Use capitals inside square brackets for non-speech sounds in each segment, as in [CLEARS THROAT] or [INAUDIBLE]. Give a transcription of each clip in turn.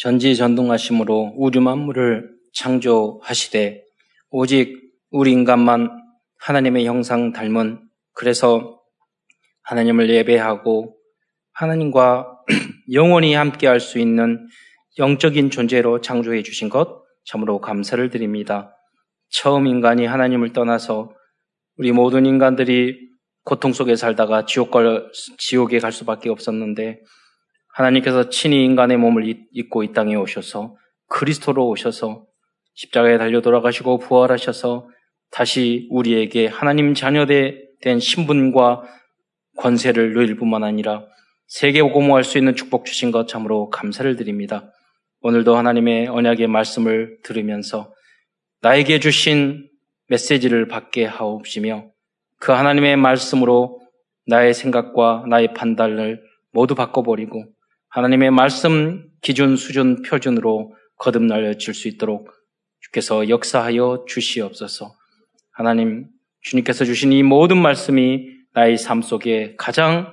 전지전능하심으로 우주 만물을 창조하시되 오직 우리 인간만 하나님의 형상 닮은 그래서 하나님을 예배하고 하나님과 [CLEARS THROAT] 영원히 함께 할 수 있는 영적인 존재로 창조해 주신 것 참으로 감사를 드립니다. 처음 인간이 하나님을 떠나서 우리 모든 인간들이 고통 속에 살다가 지옥 걸, 지옥에 갈 수밖에 없었는데 하나님께서 친히 인간의 몸을 입고 이 땅에 오셔서 그리스도로 오셔서 십자가에 달려 돌아가시고 부활하셔서 다시 우리에게 하나님 자녀된 신분과 권세를 누릴 뿐만 아니라 세계 복음화할 수 있는 축복 주신 것 참으로 감사를 드립니다. 오늘도 하나님의 언약의 말씀을 들으면서 나에게 주신 메시지를 받게 하옵시며 그 하나님의 말씀으로 나의 생각과 나의 판단을 모두 바꿔버리고 하나님의 말씀 기준, 수준, 표준으로 거듭날려 질 수 있도록 주께서 역사하여 주시옵소서. 하나님, 주님께서 주신 이 모든 말씀이 나의 삶 속에 가장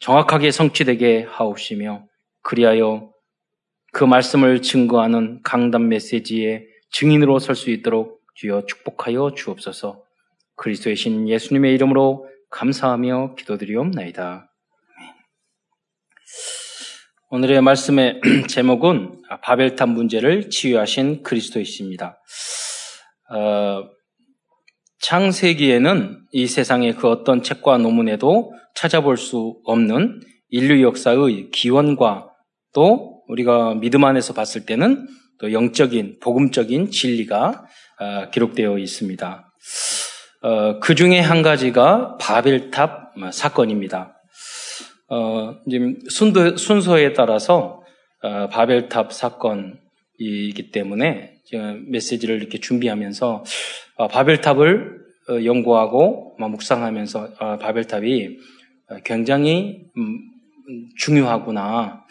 정확하게 성취되게 하옵시며 그리하여 그 말씀을 증거하는 강단 메시지의 증인으로 설 수 있도록 주여 축복하여 주옵소서. 그리스도의 신 예수님의 이름으로 감사하며 기도드리옵나이다. 오늘의 말씀의 [CLEARS THROAT] 제목은 바벨탑 문제를 치유하신 그리스도이십니다. 어, 창세기에는 이 세상의 그 어떤 책과 논문에도 찾아볼 수 없는 인류 역사의 기원과 또 우리가 믿음 안에서 봤을 때는 또 영적인 복음적인 진리가 어, 기록되어 있습니다. 어, 그 중에 한 가지가 바벨탑 사건입니다. 어, 순도, 순서에 따라서 어, 바벨탑 사건이기 때문에 제가 메시지를 이렇게 준비하면서 어, 바벨탑을 어, 연구하고 묵상하면서 어, 바벨탑이 굉장히 음, 중요하구나.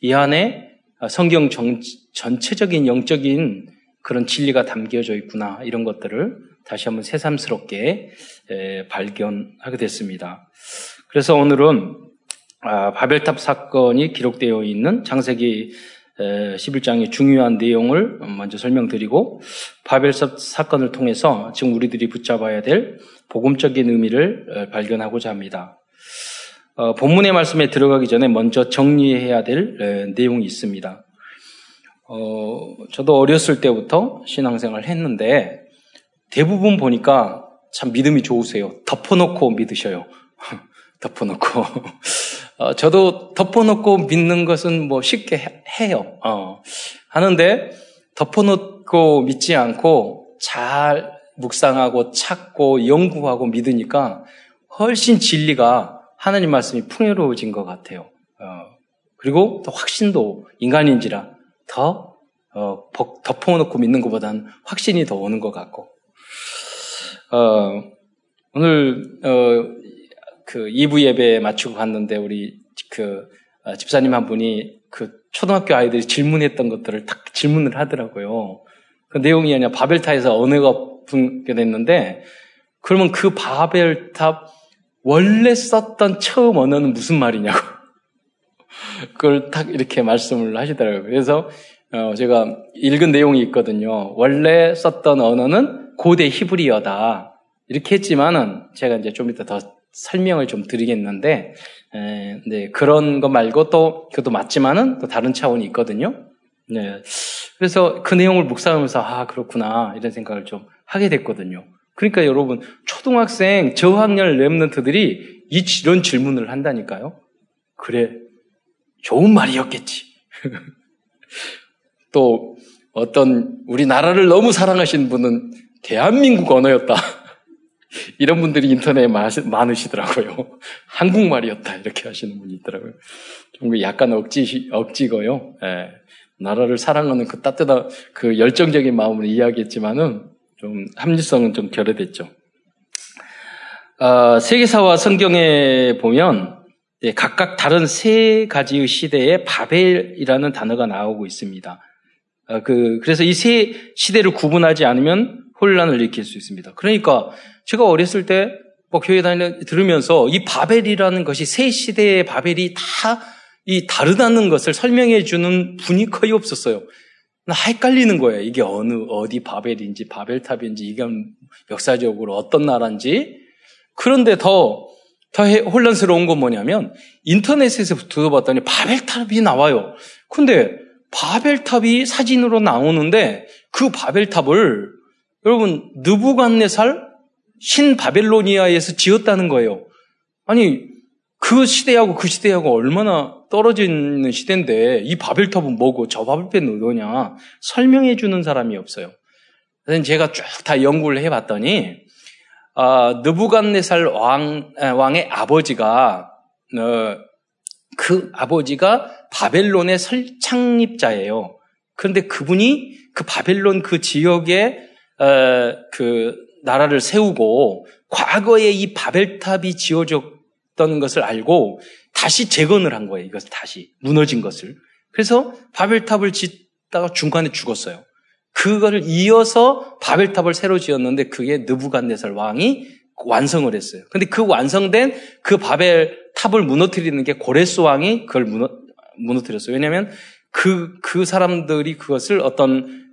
이 안에 성경 정, 전체적인 영적인 그런 진리가 담겨져 있구나. 이런 것들을 다시 한번 새삼스럽게 에, 발견하게 됐습니다. 그래서 오늘은 아, 바벨탑 사건이 기록되어 있는 창세기 11장의 중요한 내용을 먼저 설명드리고 바벨탑 사건을 통해서 지금 우리들이 붙잡아야 될 복음적인 의미를 발견하고자 합니다. 어, 본문의 말씀에 들어가기 전에 먼저 정리해야 될 내용이 있습니다. 어, 저도 어렸을 때부터 신앙생활을 했는데 대부분 보니까 참 믿음이 좋으세요. 덮어놓고 믿으셔요. [LAUGHS] 덮어놓고. 어, 저도 덮어놓고 믿는 것은 뭐 쉽게 해 요. 어. 하는데 덮어놓고 믿지 않고 잘 묵상하고 찾고 연구하고 믿으니까 훨씬 진리가 하나님 말씀이 풍요로워진 것 같아요. 어. 그리고 또 확신도 인간인지라 더 어, 덮어놓고 믿는 것보다는 확신이 더 오는 것 같고 어, 오늘 어, 그 2부 예배 마치고 갔는데 우리 그 어, 집사님 한 분이 그 초등학교 아이들이 질문했던 것들을 딱 질문을 하더라고요. 그 내용이 아니라 바벨탑에서 언어가 분게됐는데 그러면 그 바벨탑 원래 썼던 처음 언어는 무슨 말이냐고 [LAUGHS] 그걸 딱 이렇게 말씀을 하시더라고요. 그래서 어 제가 읽은 내용이 있거든요. 원래 썼던 언어는 고대 히브리어다. 이렇게 했지만은 제가 이제 좀 이따 더 설명을 좀 드리겠는데, 에, 네, 그런 거 말고 또, 그것도 맞지만은 또 다른 차원이 있거든요. 네. 그래서 그 내용을 묵상하면서, 아, 그렇구나, 이런 생각을 좀 하게 됐거든요. 그러니까 여러분, 초등학생 저학년 랩런트들이 이런 질문을 한다니까요. 그래, 좋은 말이었겠지. [LAUGHS] 또, 어떤 우리나라를 너무 사랑하신 분은 대한민국 언어였다. 이런 분들이 인터넷에 많으시더라고요. [LAUGHS] 한국말이었다. 이렇게 하시는 분이 있더라고요. 좀 약간 억지, 억지고요. 예. 나라를 사랑하는 그 따뜻한, 그 열정적인 마음을 이야기했지만은 좀 합리성은 좀 결여됐죠. 어, 세계사와 성경에 보면 예, 각각 다른 세 가지의 시대에 바벨이라는 단어가 나오고 있습니다. 어, 그, 그래서 이 세 시대를 구분하지 않으면 혼란을 일으킬 수 있습니다. 그러니까 제가 어렸을 때 뭐 교회 다니는 들으면서 이 바벨이라는 것이 새 시대의 바벨이 다 이 다르다는 것을 설명해 주는 분이 거의 없었어요. 나 헷갈리는 거예요. 이게 어느 어디 바벨인지 바벨탑인지 이게 역사적으로 어떤 나라인지 그런데 더, 더 혼란스러운 건 뭐냐면 인터넷에서 들어봤더니 바벨탑이 나와요. 근데 바벨탑이 사진으로 나오는데 그 바벨탑을 여러분 느부갓네살 신 바벨로니아에서 지었다는 거예요. 아니 그 시대하고 그 시대하고 얼마나 떨어져 있는 시대인데 이 바벨탑은 뭐고 저 바벨탑은 뭐냐 설명해 주는 사람이 없어요. 그래서 제가 쭉 다 연구를 해봤더니 어, 느부갓네살 왕 왕의 아버지가 어, 그 아버지가 바벨론의 설창립자예요. 그런데 그분이 그 바벨론 그 지역에 어, 그 나라를 세우고 과거에 이 바벨탑이 지어졌던 것을 알고 다시 재건을 한 거예요. 이것을 다시 무너진 것을. 그래서 바벨탑을 짓다가 중간에 죽었어요. 그거를 이어서 바벨탑을 새로 지었는데 그게 느부갓네살 왕이 완성을 했어요. 근데 그 완성된 그 바벨탑을 무너뜨리는 게 고레스 왕이 그걸 무너, 무너뜨렸어요. 왜냐하면 그, 그 사람들이 그것을 어떤 에,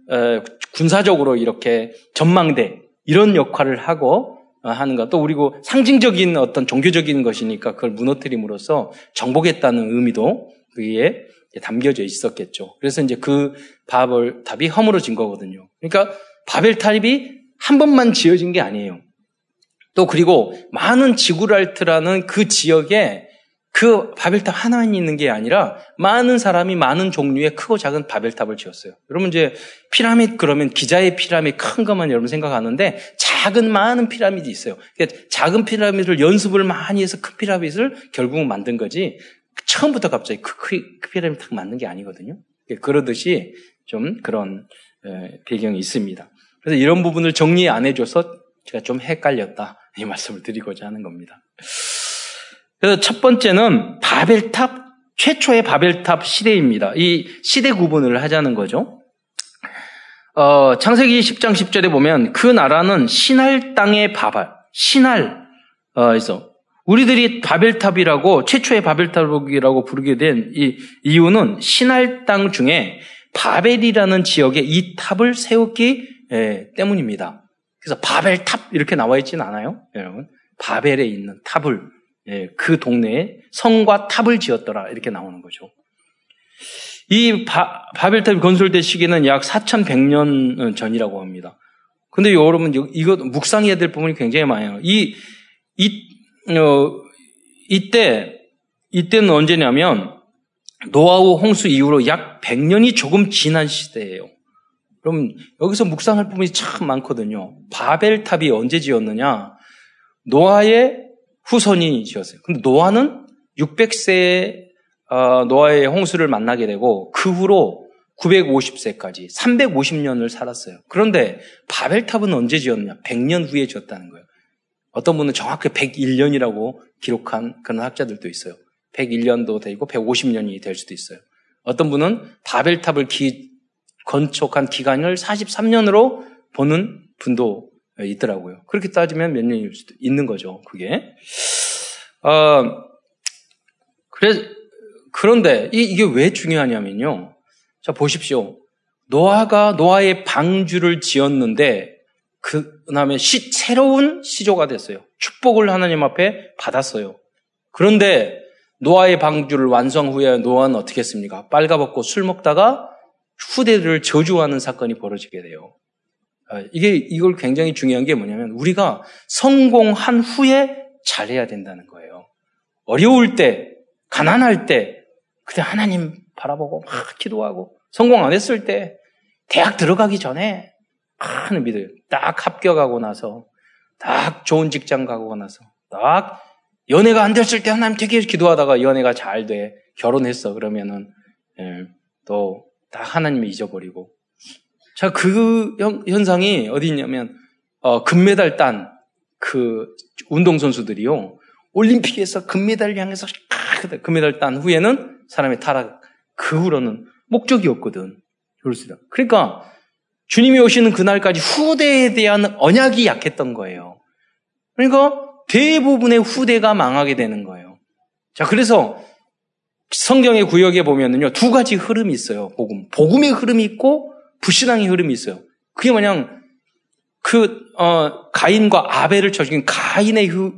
군사적으로 이렇게 전망대 이런 역할을 하고 어, 하는 것. 또 그리고 상징적인 어떤 종교적인 것이니까 그걸 무너뜨림으로써 정복했다는 의미도 그에 담겨져 있었겠죠. 그래서 이제 그 바벨탑이 허물어진 거거든요. 그러니까 바벨 탑이 한 번만 지어진 게 아니에요. 또 그리고 많은 지구랄트라는 그 지역에 그 바벨탑 하나만 있는 게 아니라 많은 사람이 많은 종류의 크고 작은 바벨탑을 지었어요. 여러분 이제 피라밋 그러면 기자의 피라밋 큰 것만 여러분 생각하는데 작은 많은 피라밋이 있어요. 그러니까 작은 피라밋을 연습을 많이 해서 큰 피라밋을 결국은 만든 거지 처음부터 갑자기 그, 그, 그 피라밋 딱 만든 게 아니거든요. 그러듯이 좀 그런 배경이 있습니다. 그래서 이런 부분을 정리 안 해줘서 제가 좀 헷갈렸다. 이 말씀을 드리고자 하는 겁니다. 그래서 첫 번째는 바벨탑, 최초의 바벨탑 시대입니다. 이 시대 구분을 하자는 거죠. 어, 창세기 10장 10절에 보면 그 나라는 신할 땅의 바벨, 신할에서 우리들이 바벨탑이라고 최초의 바벨탑이라고 부르게 된 이 이유는 신할 땅 중에 바벨이라는 지역에 이 탑을 세웠기 때문입니다. 그래서 바벨탑 이렇게 나와 있지는 않아요, 여러분. 바벨에 있는 탑을 예, 그 동네에 성과 탑을 지었더라 이렇게 나오는 거죠. 이 바, 바벨탑이 건설된 시기는 약 4,100년 전이라고 합니다. 근데 여러분 이거 묵상해야 될 부분이 굉장히 많아요. 이, 이, 어, 이때 이때는 언제냐면 노아우 홍수 이후로 약 100년이 조금 지난 시대예요. 그럼 여기서 묵상할 부분이 참 많거든요. 바벨탑이 언제 지었느냐? 노아의 후손이 지었어요. 근데 노아는 600세에 어, 노아의 홍수를 만나게 되고 그 후로 950세까지 350년을 살았어요. 그런데 바벨탑은 언제 지었냐? 100년 후에 지었다는 거예요. 어떤 분은 정확히 101년이라고 기록한 그런 학자들도 있어요. 101년도 되고 150년이 될 수도 있어요. 어떤 분은 바벨탑을 기, 건축한 기간을 43년으로 보는 분도 있더라고요. 그렇게 따지면 몇 년일 수도 있는 거죠, 그게. 어, 그래, 그런데 이, 이게 왜 중요하냐면요. 자, 보십시오. 노아가 노아의 방주를 지었는데, 그 다음에 시, 새로운 시조가 됐어요. 축복을 하나님 앞에 받았어요. 그런데 노아의 방주를 완성 후에 노아는 어떻게 했습니까? 빨가벗고 술 먹다가 후대를 저주하는 사건이 벌어지게 돼요. 아, 이게 이걸 굉장히 중요한 게 뭐냐면 우리가 성공한 후에 잘해야 된다는 거예요. 어려울 때, 가난할 때, 그때 하나님 바라보고 막 기도하고 성공 안 했을 때, 대학 들어가기 전에 많은 믿어요. 딱 합격하고 나서, 딱 좋은 직장 가고 나서, 딱 연애가 안 됐을 때 하나님 되게 기도하다가 연애가 잘 돼. 결혼했어. 그러면은, 예, 또, 다 하나님이 잊어버리고, 자, 그 현상이 어디 있냐면, 어, 금메달 딴 그 운동선수들이요. 올림픽에서 금메달 향해서 금메달 딴 후에는 사람의 타락, 그 후로는 목적이 없거든. 그러니까 주님이 오시는 그날까지 후대에 대한 언약이 약했던 거예요. 그러니까 대부분의 후대가 망하게 되는 거예요. 자, 그래서 성경의 구역에 보면은요, 두 가지 흐름이 있어요, 복음. 복음의 흐름이 있고, 불신앙의 흐름이 있어요. 그게 뭐냐, 그, 어, 가인과 아벨을 쳐죽인 가인의 흐,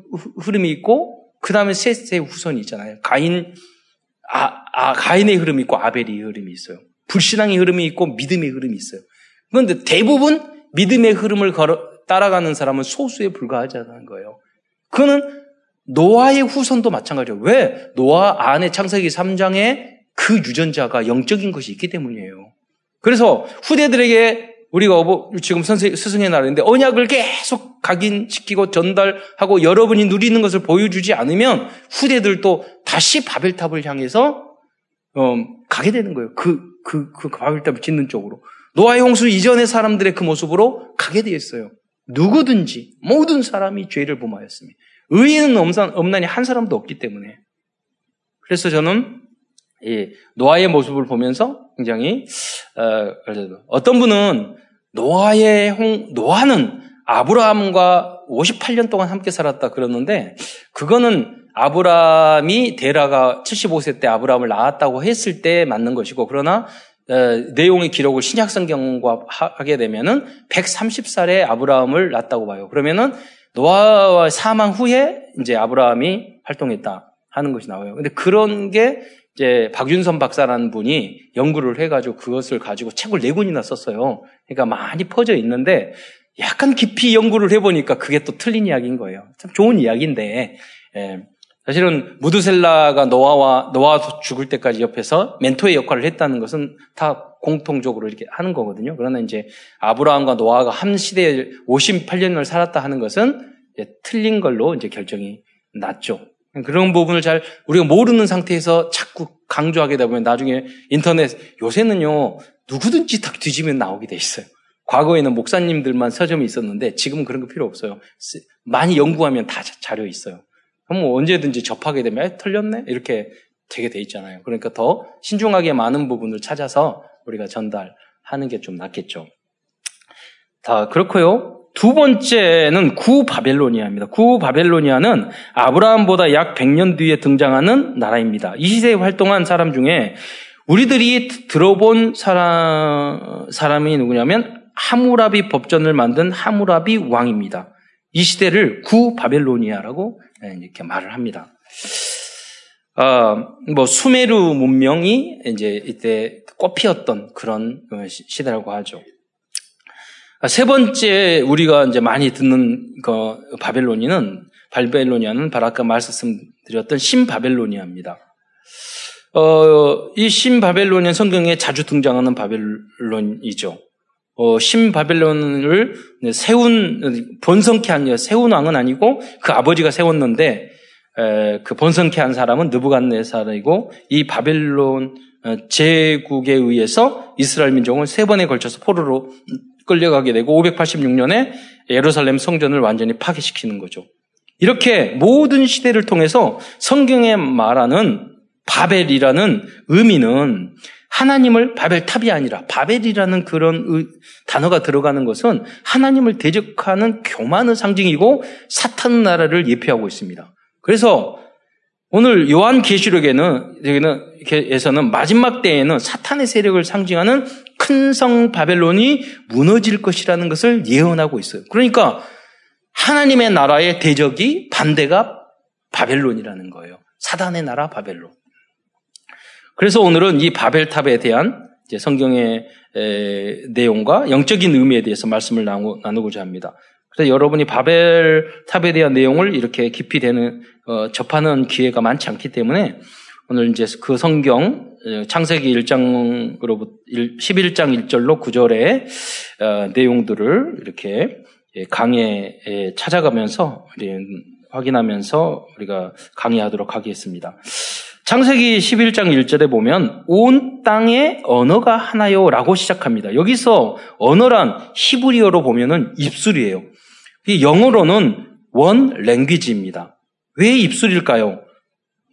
름이 있고, 그 다음에 셋의 후손이 있잖아요. 가인, 아, 아, 가인의 흐름이 있고, 아벨의 흐름이 있어요. 불신앙의 흐름이 있고, 믿음의 흐름이 있어요. 그런데 대부분 믿음의 흐름을 걸어, 따라가는 사람은 소수에 불과하지 않은 거예요. 그거는 노아의 후손도 마찬가지예요. 왜? 노아 안에 창세기 3장에 그 유전자가 영적인 것이 있기 때문이에요. 그래서 후대들에게 우리가 지금 스승의 날인데 언약을 계속 각인시키고 전달하고 여러분이 누리는 것을 보여주지 않으면 후대들도 다시 바벨탑을 향해서 어, 가게 되는 거예요. 그, 그, 그 바벨탑을 짓는 쪽으로. 노아의 홍수 이전의 사람들의 그 모습으로 가게 되어 있어요. 누구든지 모든 사람이 죄를 범하였습니다. 의인은 없나니 한 사람도 없기 때문에. 그래서 저는 이 노아의 모습을 보면서 굉장히 어, 떤 분은 노아의 홍 노아는 아브라함과 58년 동안 함께 살았다 그러는데 그거는 아브라함이 데라가 75세 때 아브라함을 낳았다고 했을 때 맞는 것이고 그러나 어, 내용의 기록을 신약 성경과 하게 되면은 130살에 아브라함을 낳았다고 봐요. 그러면은 노아와 사망 후에 이제 아브라함이 활동했다 하는 것이 나와요. 근데 그런 게 이제 박윤선 박사라는 분이 연구를 해가지고 그것을 가지고 책을 네 권이나 썼어요. 그러니까 많이 퍼져 있는데 약간 깊이 연구를 해보니까 그게 또 틀린 이야기인 거예요. 참 좋은 이야기인데 예. 사실은 무드셀라가 노아와 노아 죽을 때까지 옆에서 멘토의 역할을 했다는 것은 다 공통적으로 이렇게 하는 거거든요. 그러나 이제 아브라함과 노아가 한 시대에 58년을 살았다 하는 것은 틀린 걸로 이제 결정이 났죠. 그런 부분을 잘 우리가 모르는 상태에서 자꾸 강조하게 되다 보면 나중에 인터넷 요새는요 누구든지 딱 뒤지면 나오게 돼 있어요. 과거에는 목사님들만 서점이 있었는데 지금은 그런 거 필요 없어요. 많이 연구하면 다 자료 있어요. 그럼 뭐 언제든지 접하게 되면 털렸네 이렇게 되게 돼 있잖아요. 그러니까 더 신중하게 많은 부분을 찾아서 우리가 전달하는 게 좀 낫겠죠. 다 그렇고요. 두 번째는 구 바벨로니아입니다. 구 바벨로니아는 아브라함보다 약 100년 뒤에 등장하는 나라입니다. 이 시대에 활동한 사람 중에 우리들이 들어본 사람, 사람이 누구냐면 하무라비 법전을 만든 하무라비 왕입니다. 이 시대를 구 바벨로니아라고 이렇게 말을 합니다. 어, 뭐 수메르 문명이 이제 이때 꽃피었던 그런 시대라고 하죠. 아, 세 번째 우리가 이제 많이 듣는 그 바벨로니는 바벨로니아는 바로 아까 말씀드렸던 신바벨로니아입니다. 어, 이 신바벨로니아 성경에 자주 등장하는 바벨론이죠. 어, 신바벨론을 세운 번성케 한 세운 왕은 아니고 그 아버지가 세웠는데 에, 그 번성케 한 사람은 느부갓네살이고 이 바벨론 어, 제국에 의해서 이스라엘 민족은 세 번에 걸쳐서 포로로 끌려가게 되고 586년에 예루살렘 성전을 완전히 파괴시키는 거죠. 이렇게 모든 시대를 통해서 성경에 말하는 바벨이라는 의미는 하나님을 바벨탑이 아니라 바벨이라는 그런 의, 단어가 들어가는 것은 하나님을 대적하는 교만의 상징이고 사탄 나라를 예표하고 있습니다. 그래서 오늘 요한 계시록에는 여기는 에서는 마지막 때에는 사탄의 세력을 상징하는 큰 성 바벨론이 무너질 것이라는 것을 예언하고 있어요. 그러니까 하나님의 나라의 대적이 반대가 바벨론이라는 거예요. 사단의 나라 바벨론. 그래서 오늘은 이 바벨탑에 대한 성경의 내용과 영적인 의미에 대해서 말씀을 나누고자 합니다. 그래서 여러분이 바벨탑에 대한 내용을 이렇게 깊이 되는 어, 접하는 기회가 많지 않기 때문에 오늘 이제 그 성경 어, 창세기 1장으로부터 11장 1절로 9절의 어, 내용들을 이렇게 예, 강의에 찾아가면서 확인하면서 우리가 강의하도록 하겠습니다. 창세기 11장 1절에 보면 온 땅의 언어가 하나요 라고 시작합니다. 여기서 언어란 히브리어로 보면은 입술이에요. 이 영어로는 원 랭귀지입니다. 왜 입술일까요?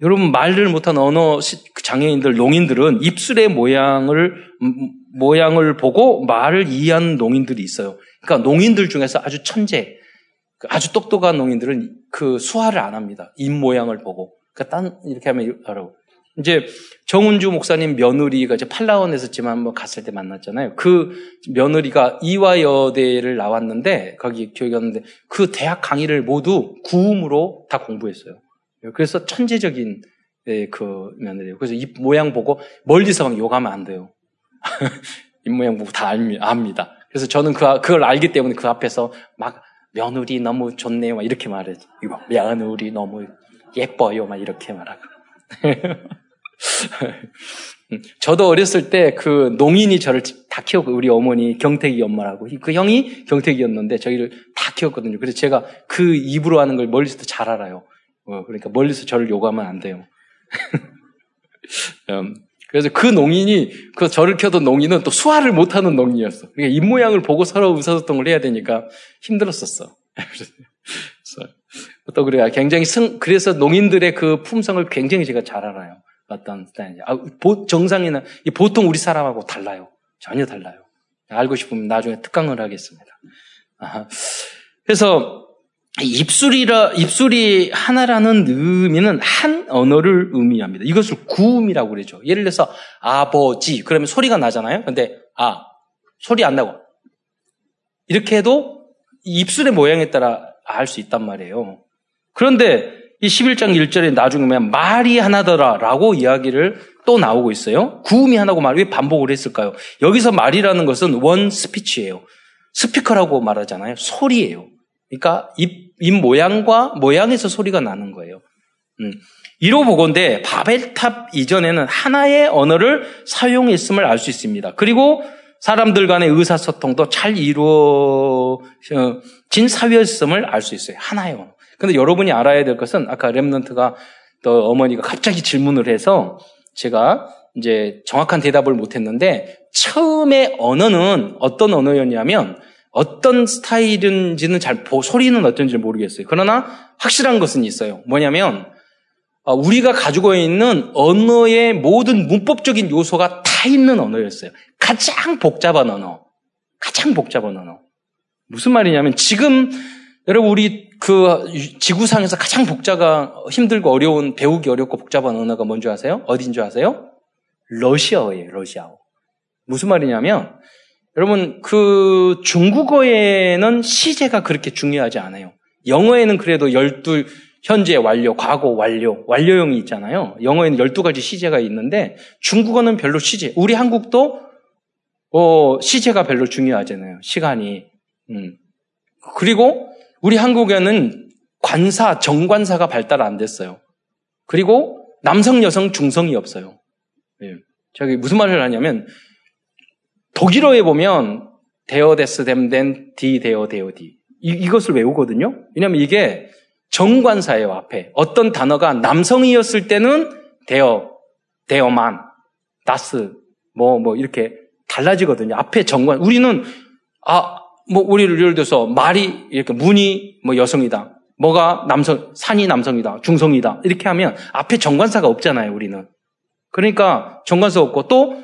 여러분 말을 못한 언어 장애인들, 농인들은 입술의 모양을 모양을 보고 말을 이해하는 농인들이 있어요. 그러니까 농인들 중에서 아주 천재, 아주 똑똑한 농인들은 그 수화를 안 합니다. 입 모양을 보고. 그러니까 딴 이렇게 하면 알아. 이제 정은주 목사님 며느리가 이제 팔라원에서 지만 한번 갔을 때 만났잖아요. 그 며느리가 이화여대를 나왔는데 거기 교육이었는데 그 대학 강의를 모두 구음으로 다 공부했어요. 그래서 천재적인 예, 그 며느리예요. 그래서 입 모양 보고 멀리서 막 욕하면 안 돼요. [LAUGHS] 입 모양 보고 다 압니다. 그래서 저는 그, 그걸 알기 때문에 그 앞에서 막 며느리 너무 좋네요. 막 이렇게 말해죠. 며느리 너무 예뻐요. 막 이렇게 말하고. [LAUGHS] 저도 어렸을 때 그 농인이 저를 다 키웠고 우리 어머니 경택이 엄마라고 그 형이 경택이었는데 저희를 다 키웠거든요. 그래서 제가 그 입으로 하는 걸 멀리서도 잘 알아요. 어, 그러니까 멀리서 저를 욕하면 안 돼요. [LAUGHS] 음, 그래서 그 농인이 그 저를 켜던 농인은 또 수화를 못하는 농인이었어. 그러니까 입 모양을 보고 서로 의사소통을 해야 되니까 힘들었었어. [LAUGHS] 또 그래요. 굉장히 승 그래서 농인들의 그 품성을 굉장히 제가 잘 알아요. 어떤 스타일인지. 아, 정상이나 보통 우리 사람하고 달라요. 전혀 달라요. 알고 싶으면 나중에 특강을 하겠습니다. 아, 그래서 입술이라 입술이 하나라는 의미는 한 언어를 의미합니다. 이것을 구음이라고 그러죠. 예를 들어서 아버지 그러면 소리가 나잖아요. 근데 아 소리 안 나고 이렇게 해도 입술의 모양에 따라 알 수 있단 말이에요. 그런데 이 11장 1절에 나중에 보면 말이 하나더라 라고 이야기를 또 나오고 있어요. 구음이 하나고 말, 왜 반복을 했을까요? 여기서 말이라는 것은 one speech예요. 스피커라고 말하잖아요. 소리예요. 그러니까 입, 입 모양과 모양에서 소리가 나는 거예요. 음. 이로 보건데 바벨탑 이전에는 하나의 언어를 사용했음을 알 수 있습니다. 그리고 사람들 간의 의사소통도 잘 이루어진 사회였음을 알 수 있어요. 하나의 언어. 근데 여러분이 알아야 될 것은 아까 Remnant가 또 어머니가 갑자기 질문을 해서 제가 이제 정확한 대답을 못 했는데 처음에 언어는 어떤 언어였냐면 어떤 스타일인지는 잘 보, 소리는 어떤지 모르겠어요. 그러나 확실한 것은 있어요. 뭐냐면 어, 우리가 가지고 있는 언어의 모든 문법적인 요소가 다 있는 언어였어요. 가장 복잡한 언어. 가장 복잡한 언어. 무슨 말이냐면 지금 여러분 우리 그 지구상에서 가장 복잡한 힘들고 어려운 배우기 어렵고 복잡한 언어가 뭔지 아세요? 어딘 줄 아세요? 러시아어예요. 러시아어. 무슨 말이냐면 여러분 그 중국어에는 시제가 그렇게 중요하지 않아요. 영어에는 그래도 열두 현재 완료, 과거 완료, 완료형이 있잖아요. 영어에는 12가지 시제가 있는데 중국어는 별로 시제. 우리 한국도 어, 시제가 별로 중요하잖아요. 시간이. 음. 그리고 우리 한국에는 관사, 정관사가 발달 안 됐어요. 그리고 남성, 여성, 중성이 없어요. 예. 저기 무슨 말을 하냐면 독일어에 보면 der des dem den die der der die 이, 이것을 외우거든요. 왜냐하면 이게 정관사예요 앞에 어떤 단어가 남성이었을 때는 der der Mann das 뭐뭐 뭐 이렇게 달라지거든요. 앞에 정관 우리는 아 뭐 우리를 예를 들어서 말이 이렇게 문이 뭐 여성이다. 뭐가 남성 산이 남성이다. 중성이다. 이렇게 하면 앞에 정관사가 없잖아요. 우리는 그러니까 정관사 없고 또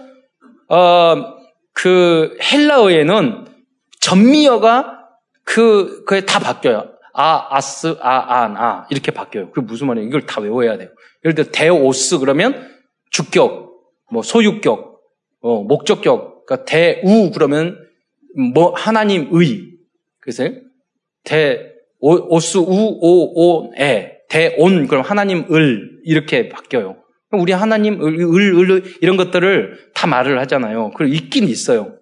어, 그 헬라어에는 전미어가 그, 그게 다 바뀌어요. 아, 아스, 아, 안, 아. 이렇게 바뀌어요. 그게 무슨 말이에요? 이걸 다 외워야 돼요. 예를 들어, 대오스 그러면 주격, 뭐, 소유격, 어, 목적격, 그러니까 대우 그러면 뭐, 하나님의. 그래서 대, 오, 오스, 우, 오, 오, 에. 대온, 그럼 하나님 을. 이렇게 바뀌어요. 우리 하나님, 을, 을, 을, 이런 것들을 다 말을 하잖아요. 그리고 있긴 있어요.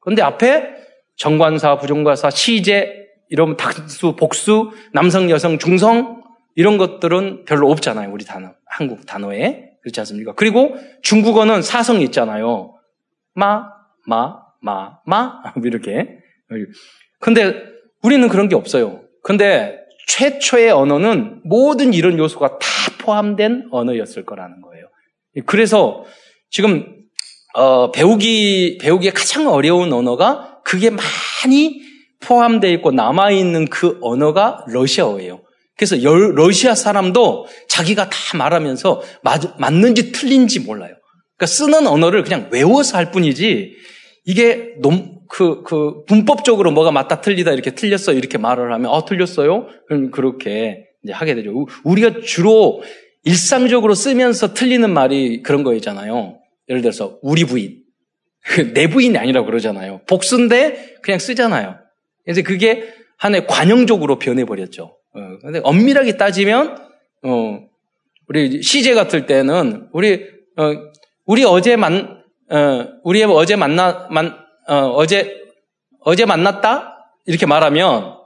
그런데 앞에 정관사, 부정관사, 시제, 이런 다수, 복수, 남성, 여성, 중성, 이런 것들은 별로 없잖아요. 우리 단어, 한국 단어에. 그렇지 않습니까? 그리고 중국어는 사성이 있잖아요. 마, 마, 마, 마, [LAUGHS] 이렇게. 근데 우리는 그런 게 없어요. 근데 최초의 언어는 모든 이런 요소가 다 포함된 언어였을 거라는 거예요. 그래서 지금 어, 배우기 배우기에 가장 어려운 언어가 그게 많이 포함되어 있고 남아 있는 그 언어가 러시아어예요. 그래서 러시아 사람도 자기가 다 말하면서 맞, 맞는지 틀린지 몰라요. 그러니까 쓰는 언어를 그냥 외워서 할 뿐이지 이게 너무 그, 그, 문법적으로 뭐가 맞다 틀리다 이렇게 틀렸어 이렇게 말을 하면, 어, 틀렸어요? 그럼 그렇게 이제 하게 되죠. 우리가 주로 일상적으로 쓰면서 틀리는 말이 그런 거있잖아요. 예를 들어서 우리 부인. 내 부인이 아니라고 그러잖아요. 복수인데 그냥 쓰잖아요. 그래서 그게 하나의 관용적으로 변해버렸죠. 어, 근데 엄밀하게 따지면, 어, 우리 시제 같을 때는 우리, 어, 우리 어제 만, 어, 우리 어제 만나, 만, 어, 어제, 어제 만났다? 이렇게 말하면,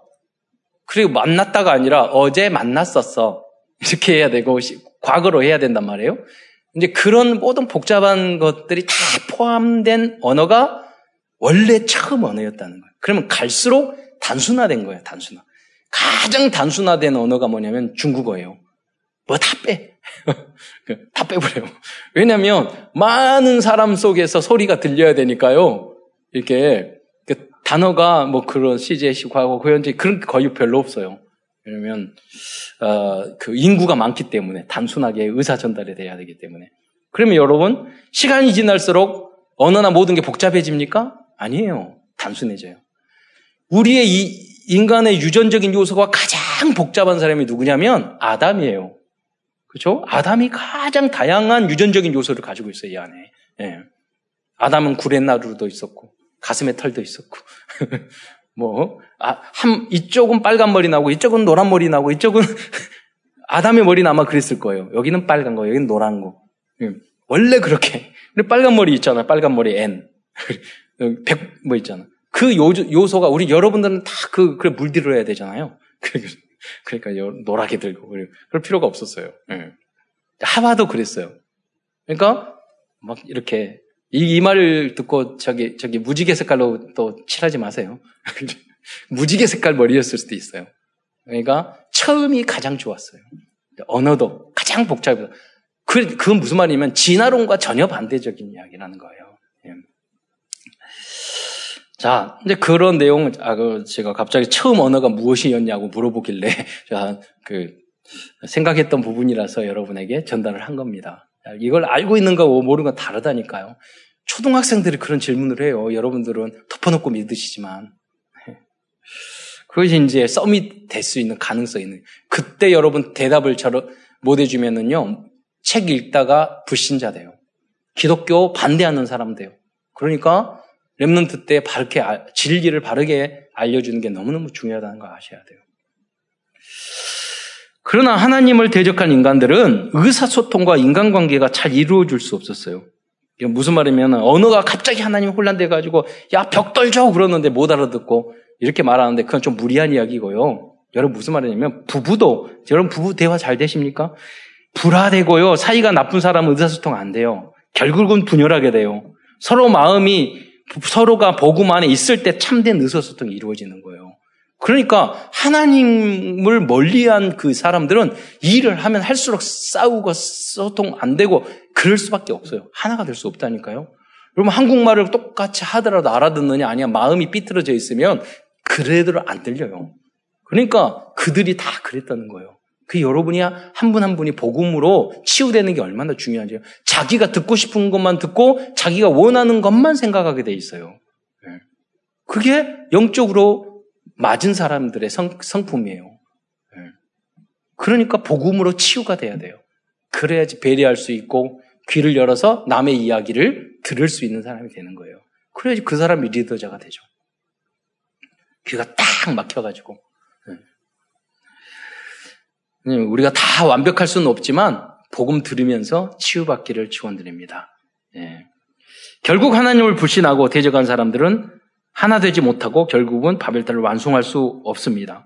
그리고 만났다가 아니라 어제 만났었어. 이렇게 해야 되고, 과거로 해야 된단 말이에요. 이제 그런 모든 복잡한 것들이 다 포함된 언어가 원래 처음 언어였다는 거예요. 그러면 갈수록 단순화된 거예요, 단순화. 가장 단순화된 언어가 뭐냐면 중국어예요. 뭐 다 빼. [LAUGHS] 다 빼버려요. 왜냐면 하 많은 사람 속에서 소리가 들려야 되니까요. 이렇게 그 단어가 뭐 그런 시제시 과거 고현재 그런 게 거의 별로 없어요. 왜냐면 어, 그 인구가 많기 때문에 단순하게 의사 전달이 돼야 되기 때문에. 그러면 여러분 시간이 지날수록 언어나 모든 게 복잡해집니까? 아니에요. 단순해져요. 우리의 이 인간의 유전적인 요소가 가장 복잡한 사람이 누구냐면 아담이에요. 그렇죠? 아담이 가장 다양한 유전적인 요소를 가지고 있어요, 이 안에. 예. 아담은 구렛나루도 있었고 가슴에 털도 있었고 [LAUGHS] 뭐 아, 한 이쪽은 빨간 머리 나고 이쪽은 노란 머리 나고 이쪽은 [LAUGHS] 아담의 머리는 아마 그랬을 거예요. 여기는 빨간 거, 여기는 노란 거. 예. 원래 그렇게. 근데 빨간 머리 있잖아요. 빨간 머리 N. [LAUGHS] 백 뭐 있잖아. 그 요, 요소가 우리 여러분들은 다 그, 그래 물들어야 되잖아요. [LAUGHS] 그러니까 노랗게 들고. 그럴 필요가 없었어요. 네. 하와도 그랬어요. 그러니까 막 이렇게 이, 이 말을 듣고 저기, 저기 무지개 색깔로 또 칠하지 마세요. [LAUGHS] 무지개 색깔 머리였을 수도 있어요. 그러니까 처음이 가장 좋았어요. 언어도 가장 복잡해요. 그, 그건 무슨 말이냐면 진화론과 전혀 반대적인 이야기라는 거예요. 자, 이제 그런 내용, 아, 그, 제가 갑자기 처음 언어가 무엇이었냐고 물어보길래, [LAUGHS] 제가 그, 생각했던 부분이라서 여러분에게 전달을 한 겁니다. 이걸 알고 있는 거고 모르는 건 다르다니까요. 초등학생들이 그런 질문을 해요. 여러분들은 덮어놓고 믿으시지만. [LAUGHS] 그것이 이제 썸이 될 수 있는 가능성이 있는. 그때 여러분 대답을 못 해주면은요, 책 읽다가 불신자 돼요. 기독교 반대하는 사람 돼요. 그러니까 랩런트 때 바르게 아, 진리를 바르게 알려주는 게 너무너무 중요하다는 걸 아셔야 돼요. 그러나 하나님을 대적한 인간들은 의사소통과 인간관계가 잘 이루어질 수 없었어요. 무슨 말이면 언어가 갑자기 하나님 혼란돼 가지고 야 벽 떨죠 그러는데 못 알아듣고 이렇게 말하는데 그건 좀 무리한 이야기고요. 여러분 무슨 말이냐면 부부도 여러분 부부 대화 잘 되십니까? 불화되고요. 사이가 나쁜 사람은 의사소통 안 돼요. 결국은 분열하게 돼요. 서로 마음이 서로가 안에 있을 때 참된 의사소통이 이루어지는 거예요. 그러니까 하나님을 멀리한 그 사람들은 일을 하면 할수록 싸우고 소통 안 되고 그럴 수밖에 없어요. 하나가 될 수 없다니까요. 여러분 한국말을 똑같이 하더라도 알아듣느냐 아니야 마음이 삐뚤어져 있으면 그래도 안 들려요. 그러니까 그들이 다 그랬다는 거예요. 그 여러분이 한 분한 한 분이 복음으로 치유되는 게 얼마나 중요한지요. 자기가 듣고 싶은 것만 듣고 자기가 원하는 것만 생각하게 돼 있어요. 예. 그게 영적으로 맞은 사람들의 성, 성품이에요. 예. 그러니까 복음으로 치유가 돼야 돼요. 그래야지 배려할 수 있고 귀를 열어서 남의 이야기를 들을 수 있는 사람이 되는 거예요. 그래야지 그 사람이 리더자가 되죠. 귀가 딱 막혀가지고 우리가 다 완벽할 수는 없지만 복음 들으면서 치유받기를 축원드립니다. 예. 결국 하나님을 불신하고 대적한 사람들은 하나 되지 못하고 결국은 바벨탑을 완성할 수 없습니다.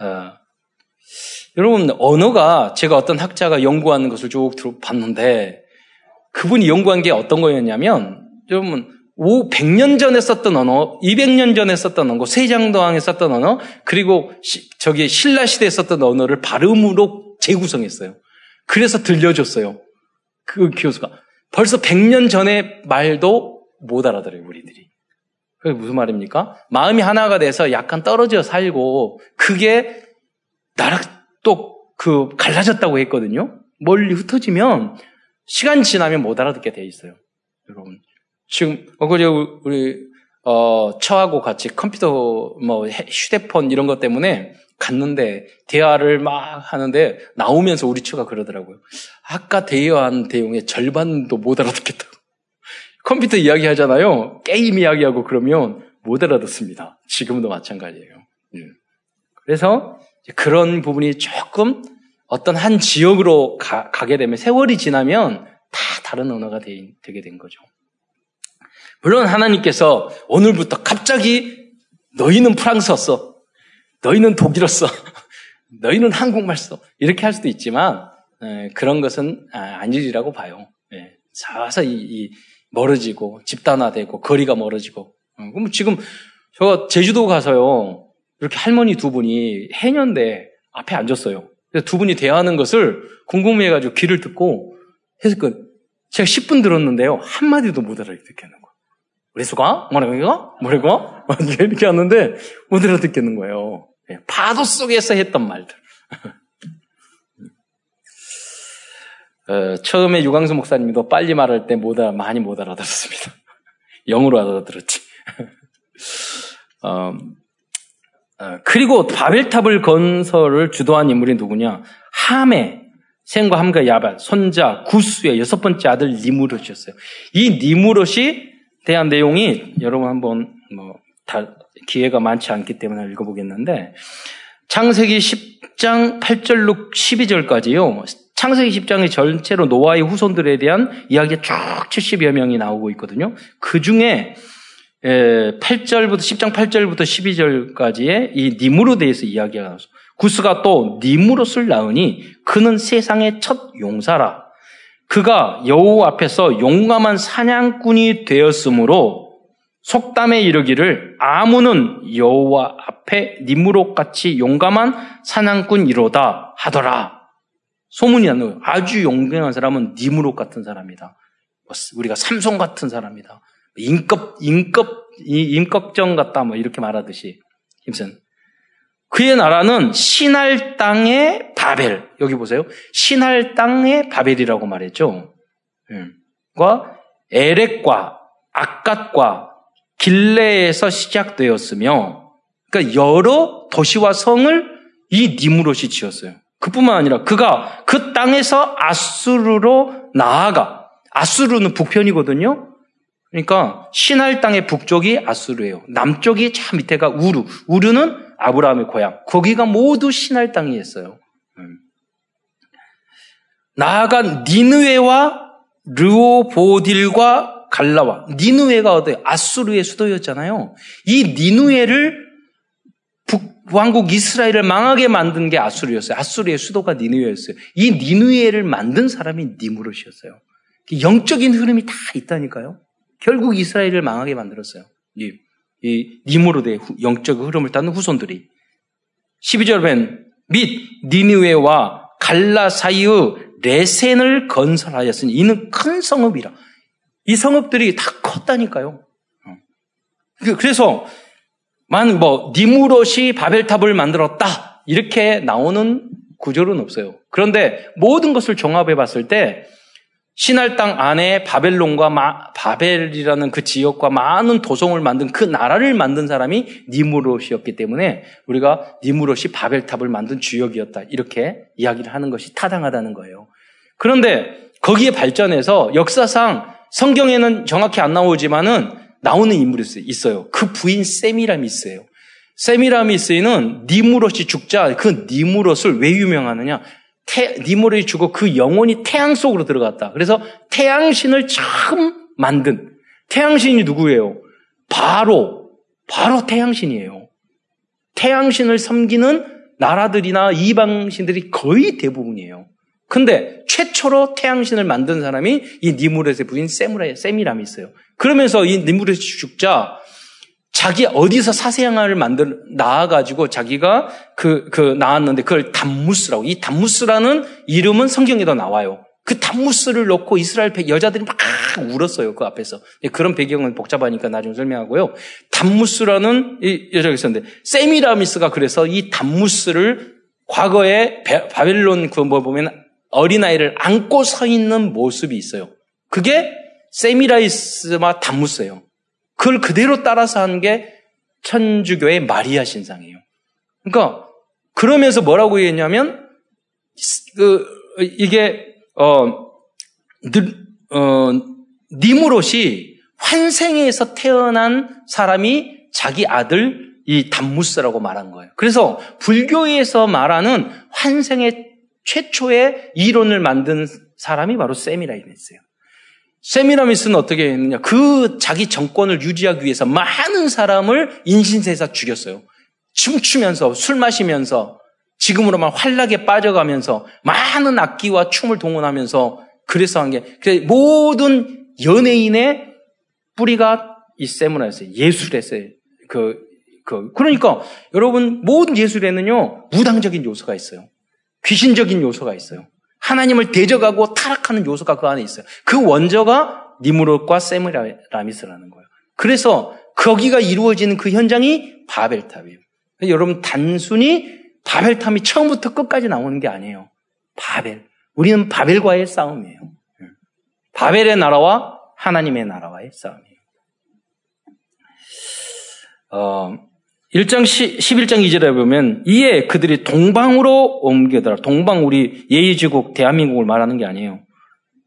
어, 여러분 언어가 제가 어떤 학자가 연구하는 것을 쭉 봤는데 그분이 연구한 게 어떤 거였냐면 여러분 5, 100년 전에 썼던 언어, 200년 전에 썼던 언어, 세장도왕에 썼던 언어, 그리고 시, 저기 신라 시대에 썼던 언어를 발음으로 재구성했어요. 그래서 들려줬어요. 그 교수가. 벌써 100년 전의 말도 못 알아들어요, 우리들이. 그게 무슨 말입니까? 마음이 하나가 돼서 약간 떨어져 살고, 그게 나랑 또그 갈라졌다고 했거든요? 멀리 흩어지면, 시간 지나면 못 알아듣게 돼 있어요. 여러분. 지금 어그제 우리 어, 처하고 같이 컴퓨터 뭐 휴대폰 이런 것 때문에 갔는데 대화를 막 하는데 나오면서 우리 처가 그러더라고요. 아까 대화한 내용의 절반도 못 알아듣겠다고. 컴퓨터 이야기 하잖아요. 게임 이야기하고 그러면 못 알아듣습니다. 지금도 마찬가지예요. 예. 그래서 그런 부분이 조금 어떤 한 지역으로 가, 게 되면 세월이 지나면 다 다른 언어가 되, 되게 된 거죠. 물론 하나님께서 오늘부터 갑자기 너희는 프랑스어 써. 너희는 독일어 써. [LAUGHS] 너희는 한국말 써. 이렇게 할 수도 있지만 에, 그런 것은 아, 아니리라고 봐요. 예, 서서히 이, 멀어지고 집단화되고 거리가 멀어지고 어, 그럼 지금 저 제주도 가서요 이렇게 할머니 두 분이 해년대 앞에 앉았어요. 그래서 두 분이 대화하는 것을 궁금해가지고 귀를 듣고 해서 그 제가 10분 들었는데요 한 마디도 못 알아듣겠는 거예요. 우리 수가 뭐라고 뭐라고 [LAUGHS] 이렇게 하는데 못 알아듣겠는 거예요. 예, 파도 속에서 했던 말들. 어, 처음에 유광수 목사님도 빨리 말할 때 못, 많이 못 알아들었습니다. [LAUGHS] 영어로 알아들었지. [LAUGHS] 어, 어, 그리고 바벨탑을 건설을 주도한 인물이 누구냐? 함의 셈과 함과 야발, 손자, 구스의 여섯 번째 아들 니무롯이었어요. 이 니무롯이 대한 내용이 여러분 한번 뭐 다, 기회가 많지 않기 때문에 읽어보겠는데 창세기 10장 8절로 12절까지요. 창세기 10장의 전체로 노아의 후손들에 대한 이야기가 쭉 70여 명이 나오고 있거든요. 그 중에 8절부터 10장 8절부터 12절까지의 이 니무로 대해서 이야기가 나와서 구스가 또 니무롯을 낳으니 그는 세상의 첫 용사라. 그가 여호 앞에서 용감한 사냥꾼이 되었으므로 속담에 이르기를 아무는 여호와 앞에 니무롯 같이 용감한 사냥꾼이로다 하더라. 소문이 나는. 아주 용감한 사람은 니무롯 같은 사람이다. 우리가 삼손 같은 사람이다. 인급, 인급, 임꺽정 같다, 뭐, 이렇게 말하듯이. 힘슨. 그의 나라는 신할 땅의 바벨. 여기 보세요. 신할 땅의 바벨이라고 말했죠. 음. 과 에렉과 아갓과 길레에서 시작되었으며, 그러니까 여러 도시와 성을 이 니무롯이 지었어요. 그뿐만 아니라 그가 그 땅에서 아수르로 나아가. 아수르는 북편이거든요. 그러니까 신할 땅의 북쪽이 아수르예요. 남쪽이 저 밑에가 우르. 우르는 아브라함의 고향. 거기가 모두 신할 땅이었어요. 음. 나아가 니느웨와 르오보딜과 갈라와 니느웨가 어디 아수르의 수도였잖아요. 이 니느웨를 북왕국 이스라엘을 망하게 만든 게 아수르였어요. 아수르의 수도가 니느웨였어요. 이 니느웨를 만든 사람이 니무롯이었어요. 영적인 흐름이 다 있다니까요. 결국 이스라엘을 망하게 만들었어요. 이, 이 니무르드의 영적 흐름을 따는 후손들이. 12절엔 및 니느웨와 갈라 사이의 레센을 건설하였으니 이는 큰 성읍이라. 이 성읍들이 다 컸다니까요. 어. 그, 그래서 만 뭐 니무롯이 바벨탑을 만들었다 이렇게 나오는 구절은 없어요. 그런데 모든 것을 종합해 봤을 때 신할 땅 안에 바벨론과 마, 바벨이라는 그 지역과 많은 도성을 만든 그 나라를 만든 사람이 니무롯이었기 때문에 우리가 니무롯이 바벨탑을 만든 주역이었다. 이렇게 이야기를 하는 것이 타당하다는 거예요. 그런데 거기에 발전해서 역사상 성경에는 정확히 안 나오지만은 나오는 인물이 있어요. 그 부인 있어요. 세미라미스는 니무롯이 죽자 그 니무롯을 왜 유명하느냐? 태, 니모를 주고 그 영혼이 태양 속으로 들어갔다. 그래서 태양신을 처음 만든 태양신이 누구예요? 바로 바로 태양신이에요. 태양신을 섬기는 나라들이나 이방신들이 거의 대부분이에요. 근데 최초로 태양신을 만든 사람이 이 니무렛의 부인 세무라, 세미람이 있어요. 그러면서 이 니무렛이 죽자 자기 어디서 사생활을 만들 나와가지고 자기가 그, 그 나왔는데 그걸 담무스라고 이 담무스라는 이름은 성경에도 나와요. 그 담무스를 놓고 이스라엘 여자들이 막 울었어요 그 앞에서 그런 배경은 복잡하니까 나중에 설명하고요. 담무스라는 이 여자가 있었는데 세미라미스가 그래서 이 담무스를 과거에 바벨론 그 뭐 보면 어린아이를 안고 서 있는 모습이 있어요. 그게 세미라이스와 담무스예요. 그걸 그대로 따라서 한 게 천주교의 마리아 신상이에요. 그러니까 그러면서 뭐라고 했냐면 그 이게 어, 늘, 어 니무롯이 환생에서 태어난 사람이 자기 아들 이 담무스라고 말한 거예요. 그래서 불교에서 말하는 환생의 최초의 이론을 만든 사람이 바로 세미라임이었어요. 세미라미스는 어떻게 했느냐? 그 자기 정권을 유지하기 위해서 많은 사람을 인신세사 죽였어요. 춤추면서 술 마시면서 지금으로 말 환락에 빠져가면서 많은 악기와 춤을 동원하면서 그래서 한 게 모든 연예인의 뿌리가 이 세미라였어요. 예술에서요. 그, 그 그러니까 여러분 모든 예술에는요 무당적인 요소가 있어요. 귀신적인 요소가 있어요. 하나님을 대적하고 타락하는 요소가 그 안에 있어요. 그 원저가 니무롯과 세미라미스라는 거예요. 그래서 거기가 이루어지는 그 현장이 바벨탑이에요. 여러분 단순히 바벨탑이 처음부터 끝까지 나오는 게 아니에요. 바벨. 우리는 바벨과의 싸움이에요. 바벨의 나라와 하나님의 나라와의 싸움이에요. 어, 1장 11장 2절에 보면 이에 그들이 동방으로 옮겨더라. 동방 우리 예의지국 대한민국을 말하는 게 아니에요.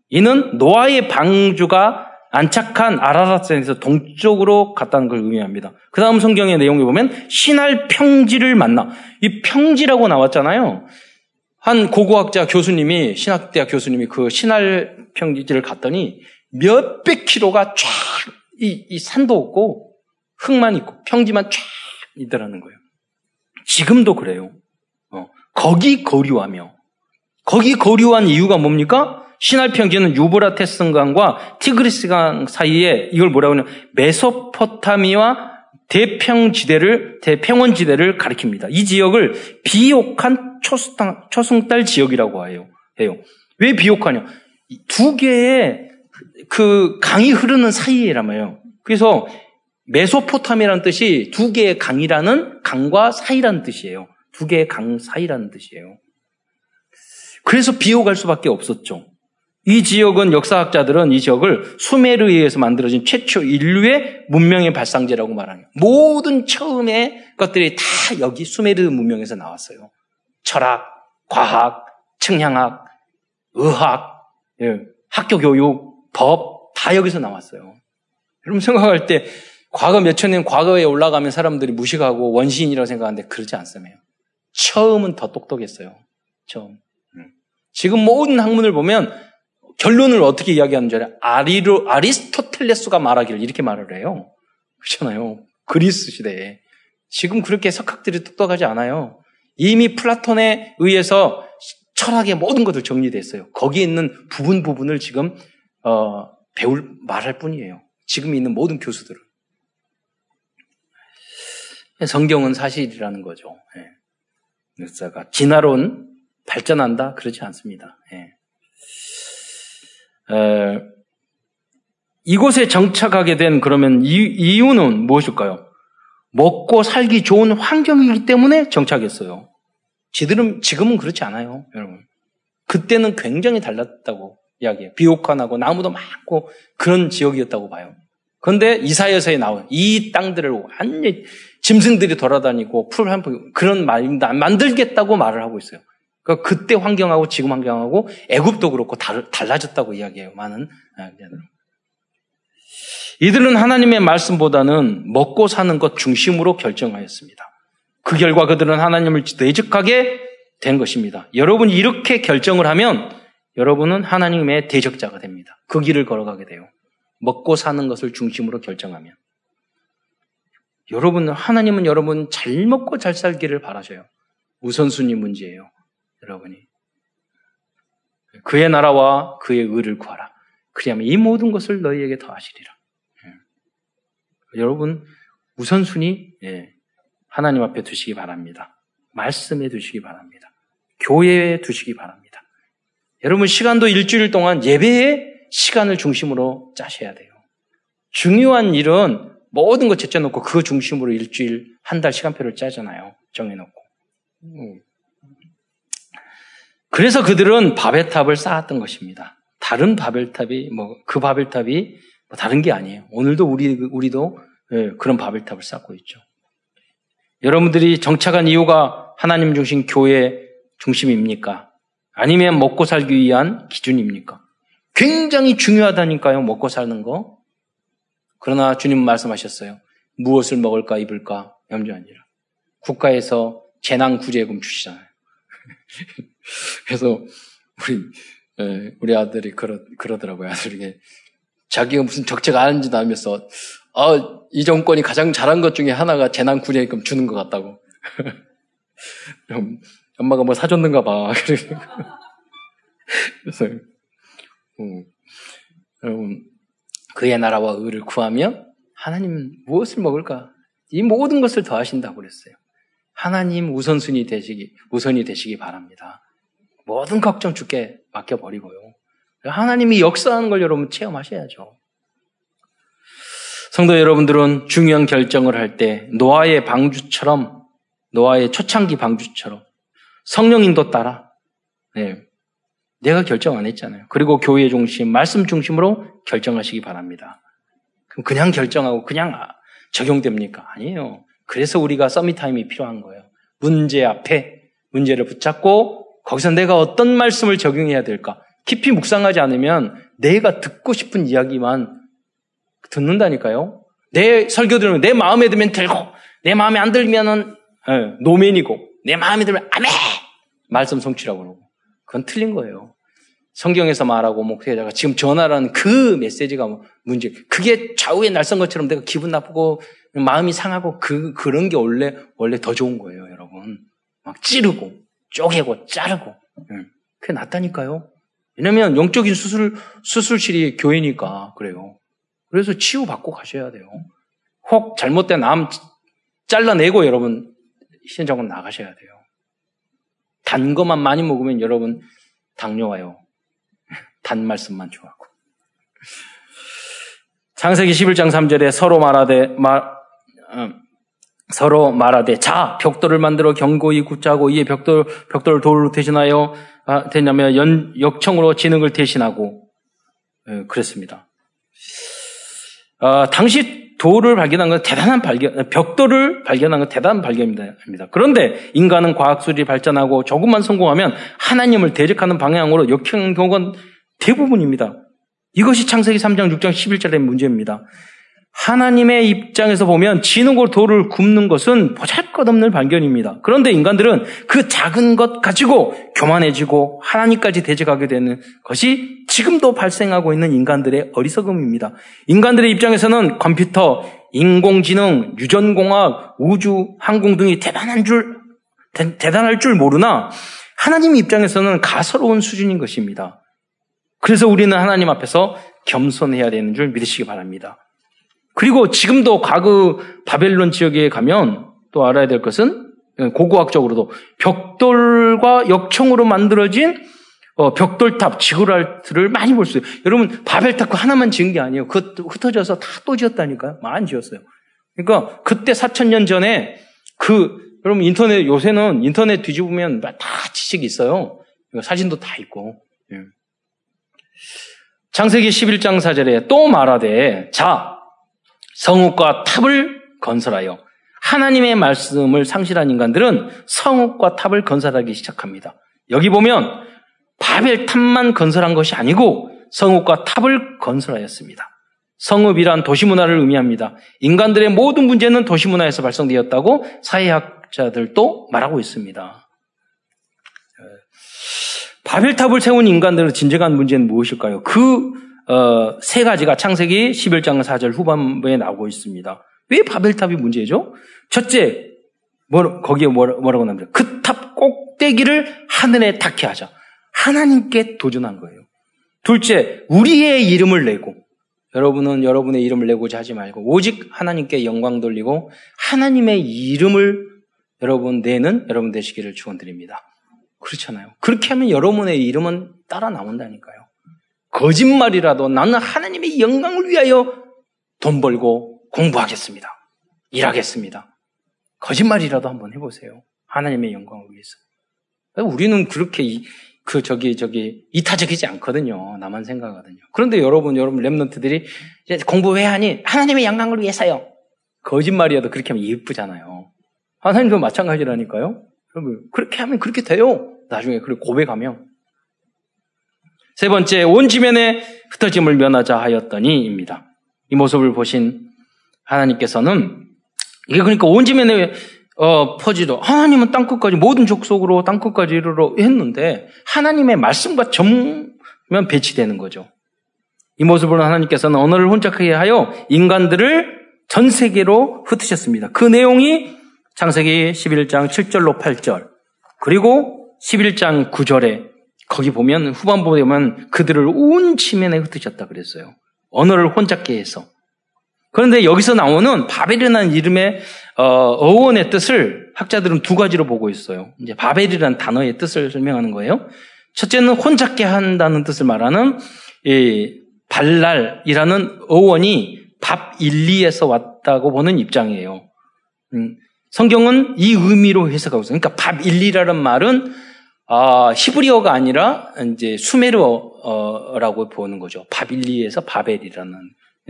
이는 노아의 방주가 안착한 아라라산에서 동쪽으로 갔다는 걸 의미합니다. 그 다음 성경의 내용에 보면 신할 평지를 만나. 이 평지라고 나왔잖아요. 한 고고학자 교수님이, 신학대학 교수님이 그 신할 평지를 갔더니 몇백 킬로가 쫙, 이, 이 산도 없고 흙만 있고 평지만 쫙 있더라는 거예요. 지금도 그래요. 어, 거기 거류하며 거기 거류한 이유가 뭡니까? 신할평지는 유브라테스강과 티그리스강 사이에 이걸 뭐라고 하냐 메소포타미와 대평지대를 대평원지대를 가리킵니다. 이 지역을 비옥한 초승달, 초승달 지역이라고 해요. 해요. 왜 비옥하냐? 두 개의 그 강이 흐르는 사이에라며요. 그래서 메소포타미라는 뜻이 두 개의 강이라는 강과 사이라는 뜻이에요. 두 개의 강 사이라는 뜻이에요. 그래서 비옥할 수밖에 없었죠. 이 지역은 역사학자들은 이 지역을 수메르에 의해서 만들어진 최초 인류의 문명의 발상제라고 말하는 모든 처음의 것들이 다 여기 수메르 문명에서 나왔어요. 철학, 과학, 청량학, 의학, 예, 학교 교육, 법 다 여기서 나왔어요. 여러분 생각할 때 과거 몇천 년 과거에 올라가면 사람들이 무식하고 원시인이라고 생각하는데 그러지 않습니다. 처음은 더 똑똑했어요. 처음. 음. 지금 모든 학문을 보면 결론을 어떻게 이야기하는 줄 알아요? 아리로, 아리스토텔레스가 말하기를 이렇게 말을 해요. 그렇잖아요. 그리스 시대에. 지금 그렇게 석학들이 똑똑하지 않아요. 이미 플라톤에 의해서 철학의 모든 것들 정리됐어요. 거기에 있는 부분 부분을 지금 어, 배울 말할 뿐이에요. 지금 있는 모든 교수들은. 성경은 사실이라는 거죠. 예. 역사가 진화론 발전한다 그렇지 않습니다. 예. 에, 이곳에 정착하게 된 그러면 이, 유는 무엇일까요? 먹고 살기 좋은 환경이기 때문에 정착했어요. 지들은 지금은 그렇지 않아요, 여러분. 그때는 굉장히 달랐다고 이야기해요. 비옥한하고 나무도 많고 그런 지역이었다고 봐요. 그런데 이사여서에 나온 이 땅들을 완전히 짐승들이 돌아다니고 풀한푼 그런 말입니다. 만들겠다고 말을 하고 있어요. 그러니까 그때 환경하고 지금 환경하고 애굽도 그렇고 달, 달라졌다고 이야기해요. 많은 기자들은. 이들은 하나님의 말씀보다는 먹고 사는 것 중심으로 결정하였습니다. 그 결과 그들은 하나님을 대적하게 된 것입니다. 여러분이 이렇게 결정을 하면 여러분은 하나님의 대적자가 됩니다. 그 길을 걸어가게 돼요. 먹고 사는 것을 중심으로 결정하면. 여러분, 하나님은 여러분 잘 먹고 잘 살기를 바라셔요. 우선순위 문제예요. 여러분이. 그의 나라와 그의 의를 구하라. 그리하면 이 모든 것을 너희에게 더하시리라. 예. 여러분, 우선순위, 예. 하나님 앞에 두시기 바랍니다. 말씀에 두시기 바랍니다. 교회에 두시기 바랍니다. 여러분, 시간도 일주일 동안 예배의 시간을 중심으로 짜셔야 돼요. 중요한 일은 모든 것 제쳐놓고 그 중심으로 일주일, 한 달 시간표를 짜잖아요. 정해놓고. 음. 그래서 그들은 바벨탑을 쌓았던 것입니다. 다른 바벨탑이, 뭐, 그 바벨탑이 뭐 다른 게 아니에요. 오늘도 우리, 우리도 예, 그런 바벨탑을 쌓고 있죠. 여러분들이 정착한 이유가 하나님 중심 교회 중심입니까? 아니면 먹고 살기 위한 기준입니까? 굉장히 중요하다니까요, 먹고 사는 거. 그러나 주님 말씀하셨어요. 무엇을 먹을까, 입을까, 염려 아니라. 국가에서 재난 구제금 주시잖아요. [LAUGHS] 그래서 우리, 예, 우리 아들이 그러, 그러더라고요. 아들에게. 자기가 무슨 적재가 아는지도 알면서, 아, 이 정권이 가장 잘한 것 중에 하나가 재난 구제금 주는 것 같다고. [LAUGHS] 엄마가 뭐 사줬는가 봐. [LAUGHS] 그래서, 음, 여러분, 그의 나라와 의를 구하며 하나님 무엇을 먹을까? 이 모든 것을 더하신다고 그랬어요. 하나님 우선순위 되시기, 우선이 되시기 바랍니다. 모든 걱정 주께 맡겨버리고요. 하나님이 역사하는 걸 여러분 체험하셔야죠. 성도 여러분들은 중요한 결정을 할 때 노아의 방주처럼 노아의 초창기 방주처럼 성령 인도 따라 네, 내가 결정 안 했잖아요. 그리고 교회 중심, 말씀 중심으로 결정하시기 바랍니다. 그럼 그냥 결정하고 그냥 적용됩니까? 아니에요. 그래서 우리가 서밋타임이 필요한 거예요. 문제 앞에 문제를 붙잡고 거기서 내가 어떤 말씀을 적용해야 될까? 깊이 묵상하지 않으면 내가 듣고 싶은 이야기만 듣는다니까요. 내 설교 들으면 내 마음에 들면 들고 내 마음에 안 들면은 예, 노맨이고 내 마음에 들면 아멘 말씀 성취라고 그러고 그건 틀린 거예요. 성경에서 말하고 목회자가 지금 전하라는 그 메시지가 뭐 문제. 그게 좌우에 날선 것처럼 내가 기분 나쁘고 마음이 상하고 그 그런 게 원래 원래 더 좋은 거예요, 여러분. 막 찌르고 쪼개고 자르고 응. 그게 낫다니까요. 왜냐면 영적인 수술 수술실이 교회니까 그래요. 그래서 치유받고 가셔야 돼요. 혹 잘못된 암 잘라내고 여러분 현장은 나가셔야 돼요. 단 것만 많이 먹으면 여러분 당뇨 와요. 단 말씀만 좋아하고. 창세기 11장 3절에 서로 말하되 말 어, 서로 말하되 자 벽돌을 만들어 견고히 굳자고 이에 벽돌 벽돌을 돌로 대신하여 아, 되냐면 연, 역청으로 진흙을 대신하고 예, 그랬습니다. 아, 당시 돌을 발견한 건 대단한 발견, 벽돌을 발견한 건 대단한 발견입니다. 그런데 인간은 과학술이 발전하고 조금만 성공하면 하나님을 대적하는 방향으로 역행 경우가 대부분입니다. 이것이 창세기 3장 6장 11절의 문제입니다. 하나님의 입장에서 보면 진흙으로 돌을 굽는 것은 보잘것없는 발견입니다. 그런데 인간들은 그 작은 것 가지고 교만해지고 하나님까지 대적하게 되는 것이 지금도 발생하고 있는 인간들의 어리석음입니다. 인간들의 입장에서는 컴퓨터, 인공지능, 유전공학, 우주, 항공 등이 대단한 줄, 대, 대단할 줄 모르나 하나님 입장에서는 가서로운 수준인 것입니다. 그래서 우리는 하나님 앞에서 겸손해야 되는 줄 믿으시기 바랍니다. 그리고 지금도 과거 바벨론 지역에 가면 또 알아야 될 것은 고고학적으로도 벽돌과 역청으로 만들어진 어, 벽돌탑, 지구랄트를 많이 볼 수 있어요. 여러분, 바벨탑 그 하나만 지은 게 아니에요. 그 흩어져서 다 또 지었다니까요. 많이 지었어요. 그러니까 그때 4천년 전에 그, 여러분 인터넷, 요새는 인터넷 뒤집으면 다 지식이 있어요. 사진도 다 있고. 예. 창세기 11장 4절에 또 말하되, 자, 성읍과 탑을 건설하여 하나님의 말씀을 상실한 인간들은 성읍과 탑을 건설하기 시작합니다. 여기 보면 바벨 탑만 건설한 것이 아니고 성읍과 탑을 건설하였습니다. 성읍이란 도시문화를 의미합니다. 인간들의 모든 문제는 도시문화에서 발생되었다고 사회학자들도 말하고 있습니다. 바벨탑을 세운 인간들의 진정한 문제는 무엇일까요? 그, 어, 세 가지가 창세기 11장 4절 후반부에 나오고 있습니다. 왜 바벨탑이 문제죠? 첫째, 뭐, 거기에 뭐라 고 나옵니다. 그탑 꼭대기를 하늘에 닿게 하자. 하나님께 도전한 거예요. 둘째, 우리의 이름을 내고, 여러분은 여러분의 이름을 내고자 하지 말고, 오직 하나님께 영광 돌리고, 하나님의 이름을 여러분 내는 여러분 되시기를 축원드립니다. 그렇잖아요. 그렇게 하면 여러분의 이름은 따라 나온다니까요. 거짓말이라도 나는 하나님의 영광을 위하여 돈 벌고 공부하겠습니다. 일하겠습니다. 거짓말이라도 한번 해보세요. 하나님의 영광을 위해서. 우리는 그렇게 이, 그 저기 저기 이타적이지 않거든요. 나만 생각하거든요. 그런데 여러분 여러분 랩런트들이 공부 왜 하니? 하나님의 영광을 위해서요. 거짓말이라도 그렇게 하면 예쁘잖아요. 하나님도 마찬가지라니까요. 여러분, 그렇게 하면 그렇게 돼요. 나중에 그렇게 고백하면. 세 번째, 온 지면에 흩어짐을 면하자 하였더니입니다. 이 모습을 보신 하나님께서는 이게 그러니까 온 지면에 어, 퍼지도 하나님은 땅 끝까지 모든 족속으로 땅 끝까지 이르러 했는데 하나님의 말씀과 정면 배치되는 거죠. 이 모습으로 하나님께서는 언어를 혼잡하게 하여 인간들을 전 세계로 흩으셨습니다. 그 내용이 창세기 11장 7절로 8절 그리고 11장 9절에 거기 보면 후반부에 보면 그들을 온 지면에 흩으셨다 그랬어요. 언어를 혼잡게 해서. 그런데 여기서 나오는 바벨이라는 이름의 어, 원의 뜻을 학자들은 두 가지로 보고 있어요. 이제 바벨이라는 단어의 뜻을 설명하는 거예요. 첫째는 혼잡게 한다는 뜻을 말하는 이 발랄이라는 어원이 밥일리에서 왔다고 보는 입장이에요. 음, 성경은 이 의미로 해석하고 있어요. 그러니까 바빌리라는 말은 아, 히브리어가 아니라 이제 수메르어라고 보는 거죠. 바빌리에서 바벨이라는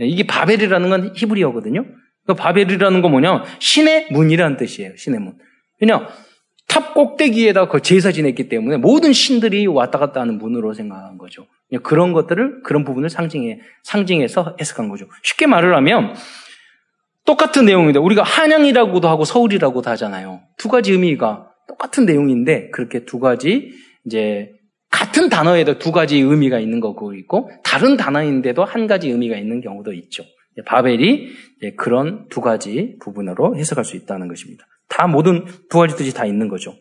이게 바벨이라는 건 히브리어거든요. 그 바벨이라는 건 뭐냐? 신의 문이라는 뜻이에요. 신의 문. 왜냐? 탑 꼭대기에다 그 제사 지냈기 때문에 모든 신들이 왔다 갔다 하는 문으로 생각한 거죠. 그런 것들을 그런 부분을 상징해 상징해서 해석한 거죠. 쉽게 말을 하면 똑같은 내용인데 우리가 한양이라고도 하고 서울이라고도 하잖아요. 두 가지 의미가 똑같은 내용인데 그렇게 두 가지 이제 같은 단어에도 두 가지 의미가 있는 거고 있고 다른 단어인데도 한 가지 의미가 있는 경우도 있죠. 바벨이 그런 두 가지 부분으로 해석할 수 있다는 것입니다. 다 모든 두 가지 뜻이 다 있는 거죠.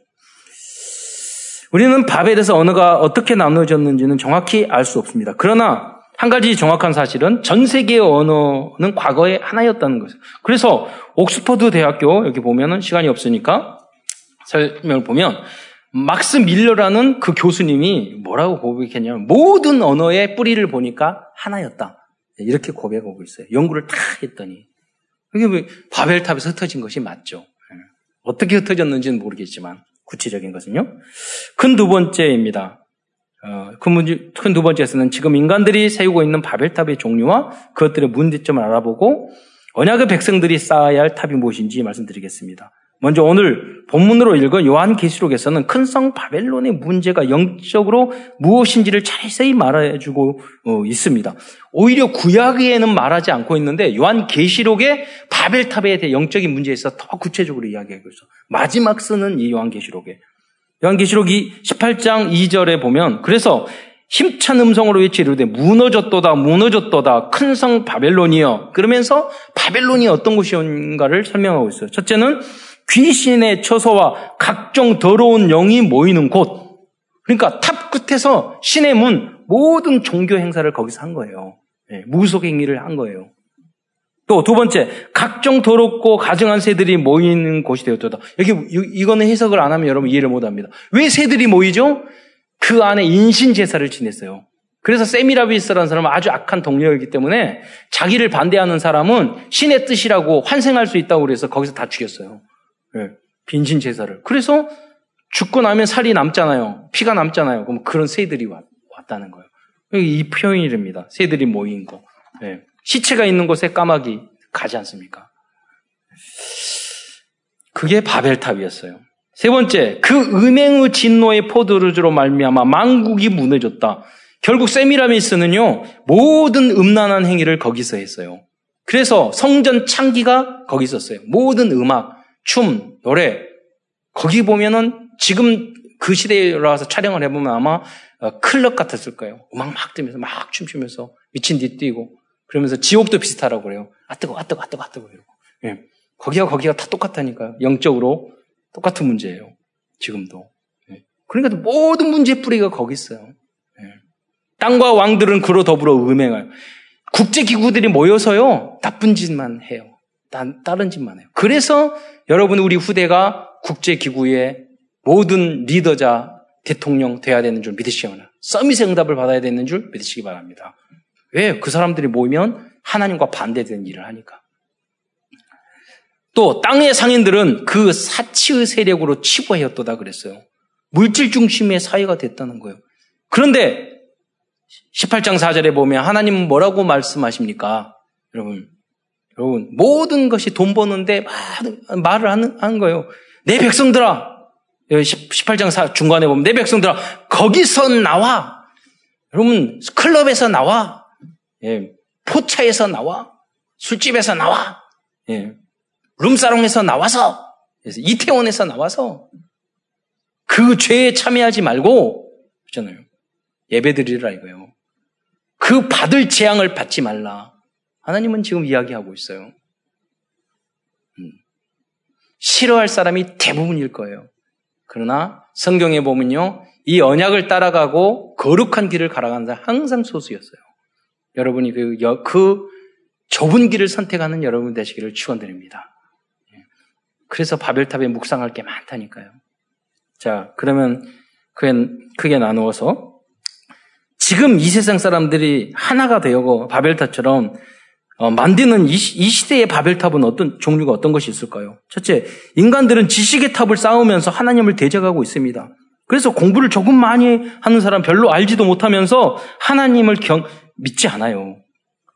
우리는 바벨에서 언어가 어떻게 나눠졌는지는 정확히 알 수 없습니다. 그러나 한 가지 정확한 사실은 전 세계의 언어는 과거에 하나였다는 것이죠. 그래서 옥스퍼드 대학교 여기 보면은 시간이 없으니까 설명을 보면 막스 밀러라는 그 교수님이 뭐라고 고백했냐면 모든 언어의 뿌리를 보니까 하나였다. 이렇게 고백하고 있어요. 연구를 다 했더니 그게 뭐 바벨탑에서 흩어진 것이 맞죠. 예. 어떻게 흩어졌는지는 모르겠지만 구체적인 것은요. 큰 두 번째입니다. 어, 큰두 번째에서는 지금 인간들이 세우고 있는 바벨탑의 종류와 그것들의 문제점을 알아보고 언약의 백성들이 쌓아야 할 탑이 무엇인지 말씀드리겠습니다. 먼저 오늘 본문으로 읽은 요한계시록에서는 큰 성 바벨론의 문제가 영적으로 무엇인지를 자세히 말해주고 어, 있습니다. 오히려 구약에는 말하지 않고 있는데 요한계시록의 바벨탑에 대해 영적인 문제에서 더 구체적으로 이야기하고 있어. 마지막 쓰는 이 요한계시록에 요한계시록이 18장 2절에 보면 그래서 힘찬 음성으로 외치르되 무너졌도다 무너졌도다 큰 성 바벨론이여 그러면서 바벨론이 어떤 곳인가를 설명하고 있어요. 첫째는 귀신의 처소와 각종 더러운 영이 모이는 곳. 그러니까 탑 끝에서 신의 문 모든 종교 행사를 거기서 한 거예요. 네, 무속 행위를 한 거예요. 또 두 번째, 각종 더럽고 가증한 새들이 모이는 곳이 되었다. 여기 이거는 해석을 안 하면 여러분 이해를 못 합니다. 왜 새들이 모이죠? 그 안에 인신 제사를 지냈어요. 그래서 세미라비스라는 사람은 아주 악한 동료이기 때문에 자기를 반대하는 사람은 신의 뜻이라고 환생할 수 있다고 그래서 거기서 다 죽였어요. 네, 빈신 제사를. 그래서 죽고 나면 살이 남잖아요. 피가 남잖아요. 그럼 그런 새들이 왔, 다는 거예요. 이 표현이랍니다. 새들이 모인 거. 네. 시체가 있는 곳에 까마귀 가지 않습니까? 그게 바벨탑이었어요. 세 번째, 그 음행의 진노의 포도르즈로 말미암아 망국이 무너졌다. 결국 세미라미스는요 모든 음란한 행위를 거기서 했어요. 그래서 성전 창기가 거기 있었어요. 모든 음악, 춤, 노래 거기 보면은 지금 그 시대에 와서 촬영을 해보면 아마 어, 클럽 같았을 거예요. 음악 막 뜨면서 막 춤추면서 미친 듯 뛰고 그러면서 지옥도 비슷하라고 그래요. 아 뜨거, 아 뜨거, 아 뜨거, 아 뜨거. 예. 거기와 거기가 다 똑같다니까요. 영적으로 똑같은 문제예요. 지금도. 예. 그러니까 모든 문제의 뿌리가 거기 있어요. 예. 땅과 왕들은 그로 더불어 음행하여 국제기구들이 모여서요 나쁜 짓만 해요. 다른 짓만 해요. 그래서 여러분 우리 후대가 국제기구의 모든 리더자 대통령 돼야 되는 줄 믿으시기 바랍니다. 서밋의 응답을 받아야 되는 줄 믿으시기 바랍니다. 왜? 그 사람들이 모이면 하나님과 반대되는 일을 하니까. 또 땅의 상인들은 그 사치의 세력으로 치부하였도다 그랬어요. 물질 중심의 사회가 됐다는 거예요. 그런데 18장 4절에 보면 하나님은 뭐라고 말씀하십니까? 여러분, 여러분, 모든 것이 돈 버는데 말을 하는, 하는 거예요. 내 백성들아, 18장 중간에 보면 내 백성들아 거기서 나와. 여러분 클럽에서 나와. 예, 포차에서 나와. 술집에서 나와. 예, 룸사롱에서 나와서 이태원에서 나와서 그 죄에 참여하지 말고 그렇잖아요. 예배 드리라 이거예요. 그 받을 재앙을 받지 말라. 하나님은 지금 이야기하고 있어요. 음. 싫어할 사람이 대부분일 거예요. 그러나 성경에 보면요. 이 언약을 따라가고 거룩한 길을 가라가는 사람 항상 소수였어요. 여러분이 그, 그 좁은 길을 선택하는 여러분 되시기를 축원드립니다. 예. 그래서 바벨탑에 묵상할 게 많다니까요. 자, 그러면 크게, 크게 나누어서 지금 이 세상 사람들이 하나가 되고 바벨탑처럼 어, 만드는 이, 이, 시대의 바벨탑은 어떤 종류가 어떤 것이 있을까요? 첫째, 인간들은 지식의 탑을 쌓으면서 하나님을 대적하고 있습니다. 그래서 공부를 조금 많이 하는 사람 별로 알지도 못하면서 하나님을 경, 믿지 않아요.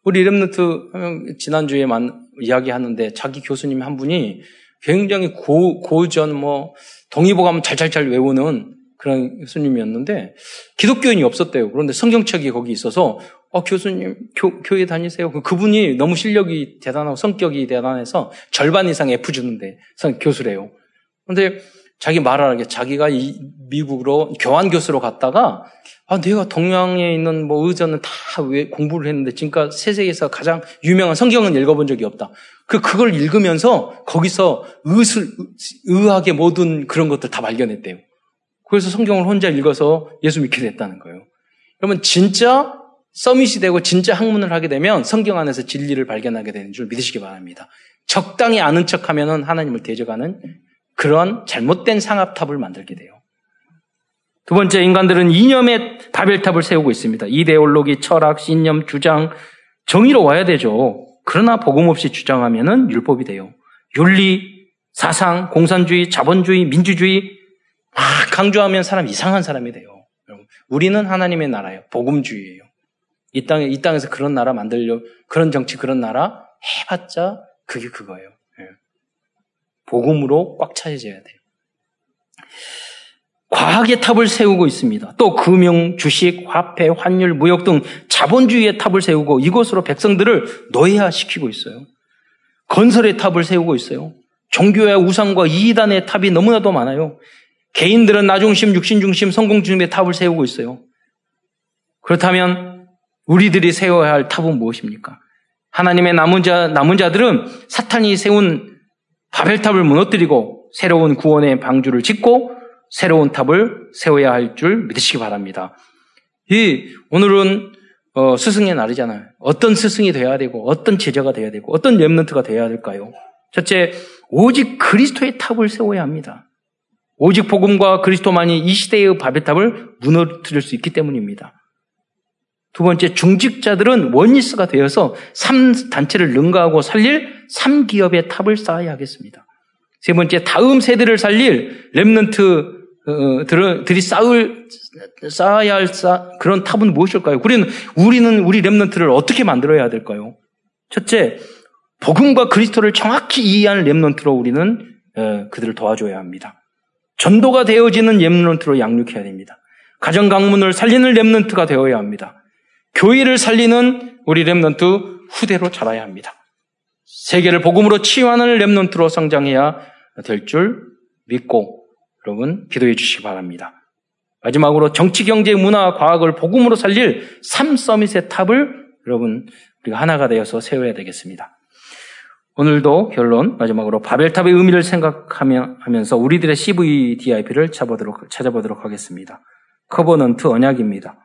우리 렘너트 지난주에 만, 이야기하는데 자기 교수님 한 분이 굉장히 고, 고전 뭐 동의보감 잘잘잘 외우는 그런 교수님이었는데 기독교인이 없었대요. 그런데 성경책이 거기 있어서 어, 교수님 교, 교회 다니세요. 그, 그분이 너무 실력이 대단하고 성격이 대단해서 절반 이상 F 주는데 교수래요. 그런데 자기 말하는 게 자기가 이 미국으로 교환 교수로 갔다가 아, 내가 동양에 있는 뭐 의전은 다 왜 공부를 했는데 지금까지 세계에서 가장 유명한 성경은 읽어본 적이 없다. 그 그걸 읽으면서 거기서 의술 의학의 모든 그런 것들 다 발견했대요. 그래서 성경을 혼자 읽어서 예수 믿게 됐다는 거예요. 그러면 진짜 서밋이 되고 진짜 학문을 하게 되면 성경 안에서 진리를 발견하게 되는 줄 믿으시기 바랍니다. 적당히 아는 척 하면은 하나님을 대적하는 그런 잘못된 상합탑을 만들게 돼요. 두 번째, 인간들은 이념의 바벨탑을 세우고 있습니다. 이데올로기, 철학, 신념, 주장, 정의로 와야 되죠. 그러나 복음 없이 주장하면은 율법이 돼요. 윤리, 사상, 공산주의, 자본주의, 민주주의, 막 강조하면 사람 이상한 사람이 돼요. 우리는 하나님의 나라예요. 복음주의예요. 이 땅에 이 땅에서 그런 나라 만들려 그런 정치 그런 나라 해봤자 그게 그거예요. 예. 복음으로 꽉 차져야 돼요. 과학의 탑을 세우고 있습니다. 또 금융, 주식, 화폐, 환율, 무역 등 자본주의의 탑을 세우고 이곳으로 백성들을 노예화시키고 있어요. 건설의 탑을 세우고 있어요. 종교의 우상과 이단의 탑이 너무나도 많아요. 개인들은 나중심, 육신중심, 성공중심의 탑을 세우고 있어요. 그렇다면 우리들이 세워야 할 탑은 무엇입니까? 하나님의 남은 자, 남은 자들은 사탄이 세운 바벨탑을 무너뜨리고 새로운 구원의 방주를 짓고 새로운 탑을 세워야 할 줄 믿으시기 바랍니다. 이 오늘은 어, 스승의 날이잖아요. 어떤 스승이 되어야 되고 어떤 제자가 되어야 되고 어떤 렘넌트가 되어야 될까요? 첫째, 오직 그리스도의 탑을 세워야 합니다. 오직 복음과 그리스도만이 이 시대의 바벨탑을 무너뜨릴 수 있기 때문입니다. 두 번째, 중직자들은 oneness가 되어서 3단체를 능가하고 살릴 3기업의 탑을 쌓아야 하겠습니다. 세 번째, 다음 세대를 살릴 Remnant 어, 들이 쌓을 쌓아야 할 쌓, 그런 탑은 무엇일까요? 우리는 우리는 우리 Remnant를 어떻게 만들어야 될까요? 첫째, 복음과 그리스도를 정확히 이해하는 Remnant로 우리는 어, 그들을 도와줘야 합니다. 전도가 되어지는 Remnant로 양육해야 됩니다. 가정 가문을 살리는 Remnant가 되어야 합니다. 교회를 살리는 우리 Remnant 후대로 자라야 합니다. 세계를 복음으로 치유하는 Remnant로 성장해야 될 줄 믿고 여러분 기도해 주시기 바랍니다. 마지막으로 정치, 경제, 문화, 과학을 복음으로 살릴 삼 summit의 탑을 여러분 우리가 하나가 되어서 세워야 되겠습니다. 오늘도 결론 마지막으로 바벨탑의 의미를 생각하면서 우리들의 CVDIP를 찾아보도록, 찾아보도록 하겠습니다. covenant 언약입니다.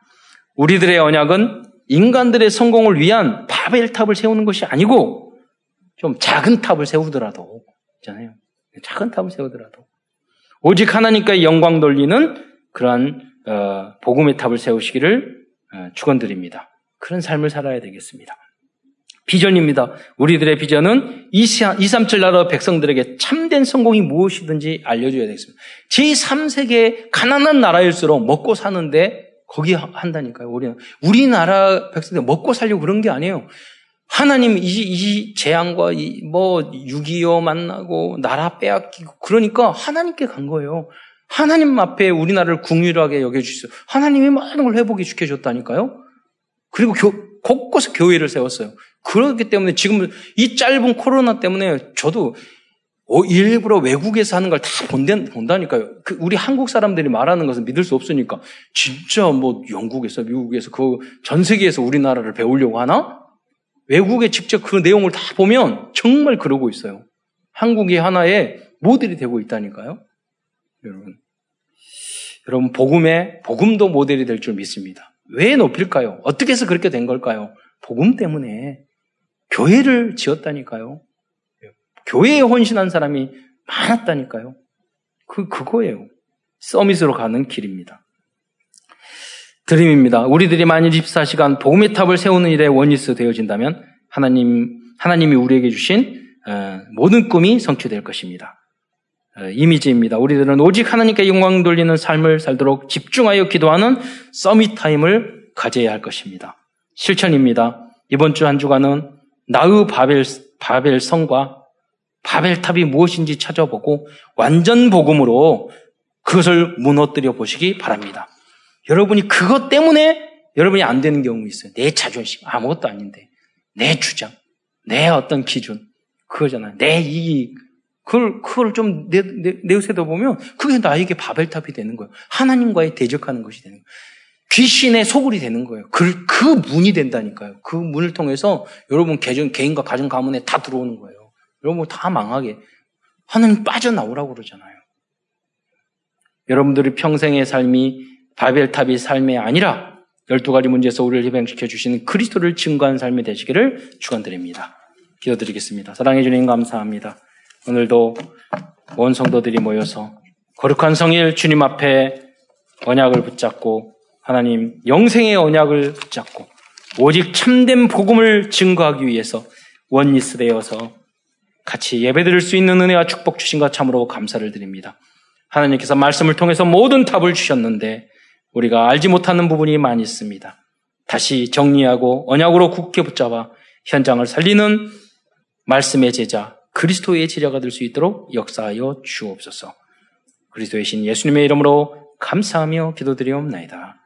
우리들의 언약은 인간들의 성공을 위한 바벨탑을 세우는 것이 아니고 좀 작은 탑을 세우더라도 있잖아요. 작은 탑을 세우더라도 오직 하나님과의 영광 돌리는 그러한 어, 복음의 탑을 세우시기를 어, 축원드립니다. 그런 삶을 살아야 되겠습니다. 비전입니다. 우리들의 비전은 237 나라 백성들에게 참된 성공이 무엇이든지 알려줘야 되겠습니다. 제3세계 가난한 나라일수록 먹고 사는데 거기 한다니까요. 우리는 우리나라 백성들 먹고 살려고 그런 게 아니에요. 하나님 이, 이 재앙과 이, 뭐 6.25 만나고 나라 빼앗기고 그러니까 하나님께 간 거예요. 하나님 앞에 우리나라를 궁휼하게 여겨주셨어요. 하나님이 많은 걸 회복해 시켜줬다니까요. 그리고 교, 곳곳에 교회를 세웠어요. 그렇기 때문에 지금 이 짧은 코로나 때문에 저도 어, 일부러 외국에서 하는 걸 다 본다니까요. 그 우리 한국 사람들이 말하는 것은 믿을 수 없으니까 진짜 뭐 영국에서 미국에서 그 전 세계에서 우리나라를 배우려고 하나? 외국에 직접 그 내용을 다 보면 정말 그러고 있어요. 한국이 하나의 모델이 되고 있다니까요. 여러분. 여러분 복음의 복음도 모델이 될 줄 믿습니다. 왜 높일까요? 어떻게 해서 그렇게 된 걸까요? 복음 때문에 교회를 지었다니까요. 교회에 헌신한 사람이 많았다니까요. 그, 그거예요. 서밋으로 가는 길입니다. 드림입니다. 우리들이 만일 24시간 복음의 탑을 세우는 일에 원리스 되어진다면 하나님, 하나님이 우리에게 주신 어, 모든 꿈이 성취될 것입니다. 어, 이미지입니다. 우리들은 오직 하나님께 영광 돌리는 삶을 살도록 집중하여 기도하는 summit time을 가져야 할 것입니다. 실천입니다. 이번 주 한 주간은 나의 바벨, 바벨 성과 바벨탑이 무엇인지 찾아보고 완전 복음으로 그것을 무너뜨려 보시기 바랍니다. 여러분이 그것 때문에 여러분이 안 되는 경우 있어요. 내 자존심, 아무것도 아닌데. 내 주장, 내 어떤 기준, 그거잖아요. 내 이익. 그걸, 그걸 좀 내, 내, 내세다 보면 그게 나에게 바벨탑이 되는 거예요. 하나님과의 대적하는 것이 되는 거예요. 귀신의 소굴이 되는 거예요. 그, 그 문이 된다니까요. 그 문을 통해서 여러분 개인, 개인과 가정 가문에 다 들어오는 거예요. 여러분 다 망하게. 하나님 빠져나오라고 그러잖아요. 여러분들의 평생의 삶이 바벨탑이 삶이 아니라 12가지 문제에서 우리를 해방시켜 주시는 그리스도를 증거한 삶이 되시기를 축원드립니다. 기도드리겠습니다. 사랑해 주님 감사합니다. 오늘도 온 성도들이 모여서 거룩한 성일 주님 앞에 언약을 붙잡고 하나님 영생의 언약을 붙잡고 오직 참된 복음을 증거하기 위해서 원리스 되어서 같이 예배드릴 수 있는 은혜와 축복 주신 것 참으로 감사를 드립니다. 하나님께서 말씀을 통해서 모든 답을 주셨는데 우리가 알지 못하는 부분이 많이 있습니다. 다시 정리하고 언약으로 굳게 붙잡아 현장을 살리는 말씀의 제자 그리스도의 제자가 될 수 있도록 역사하여 주옵소서. 그리스도의 신 예수님의 이름으로 감사하며 기도드리옵나이다.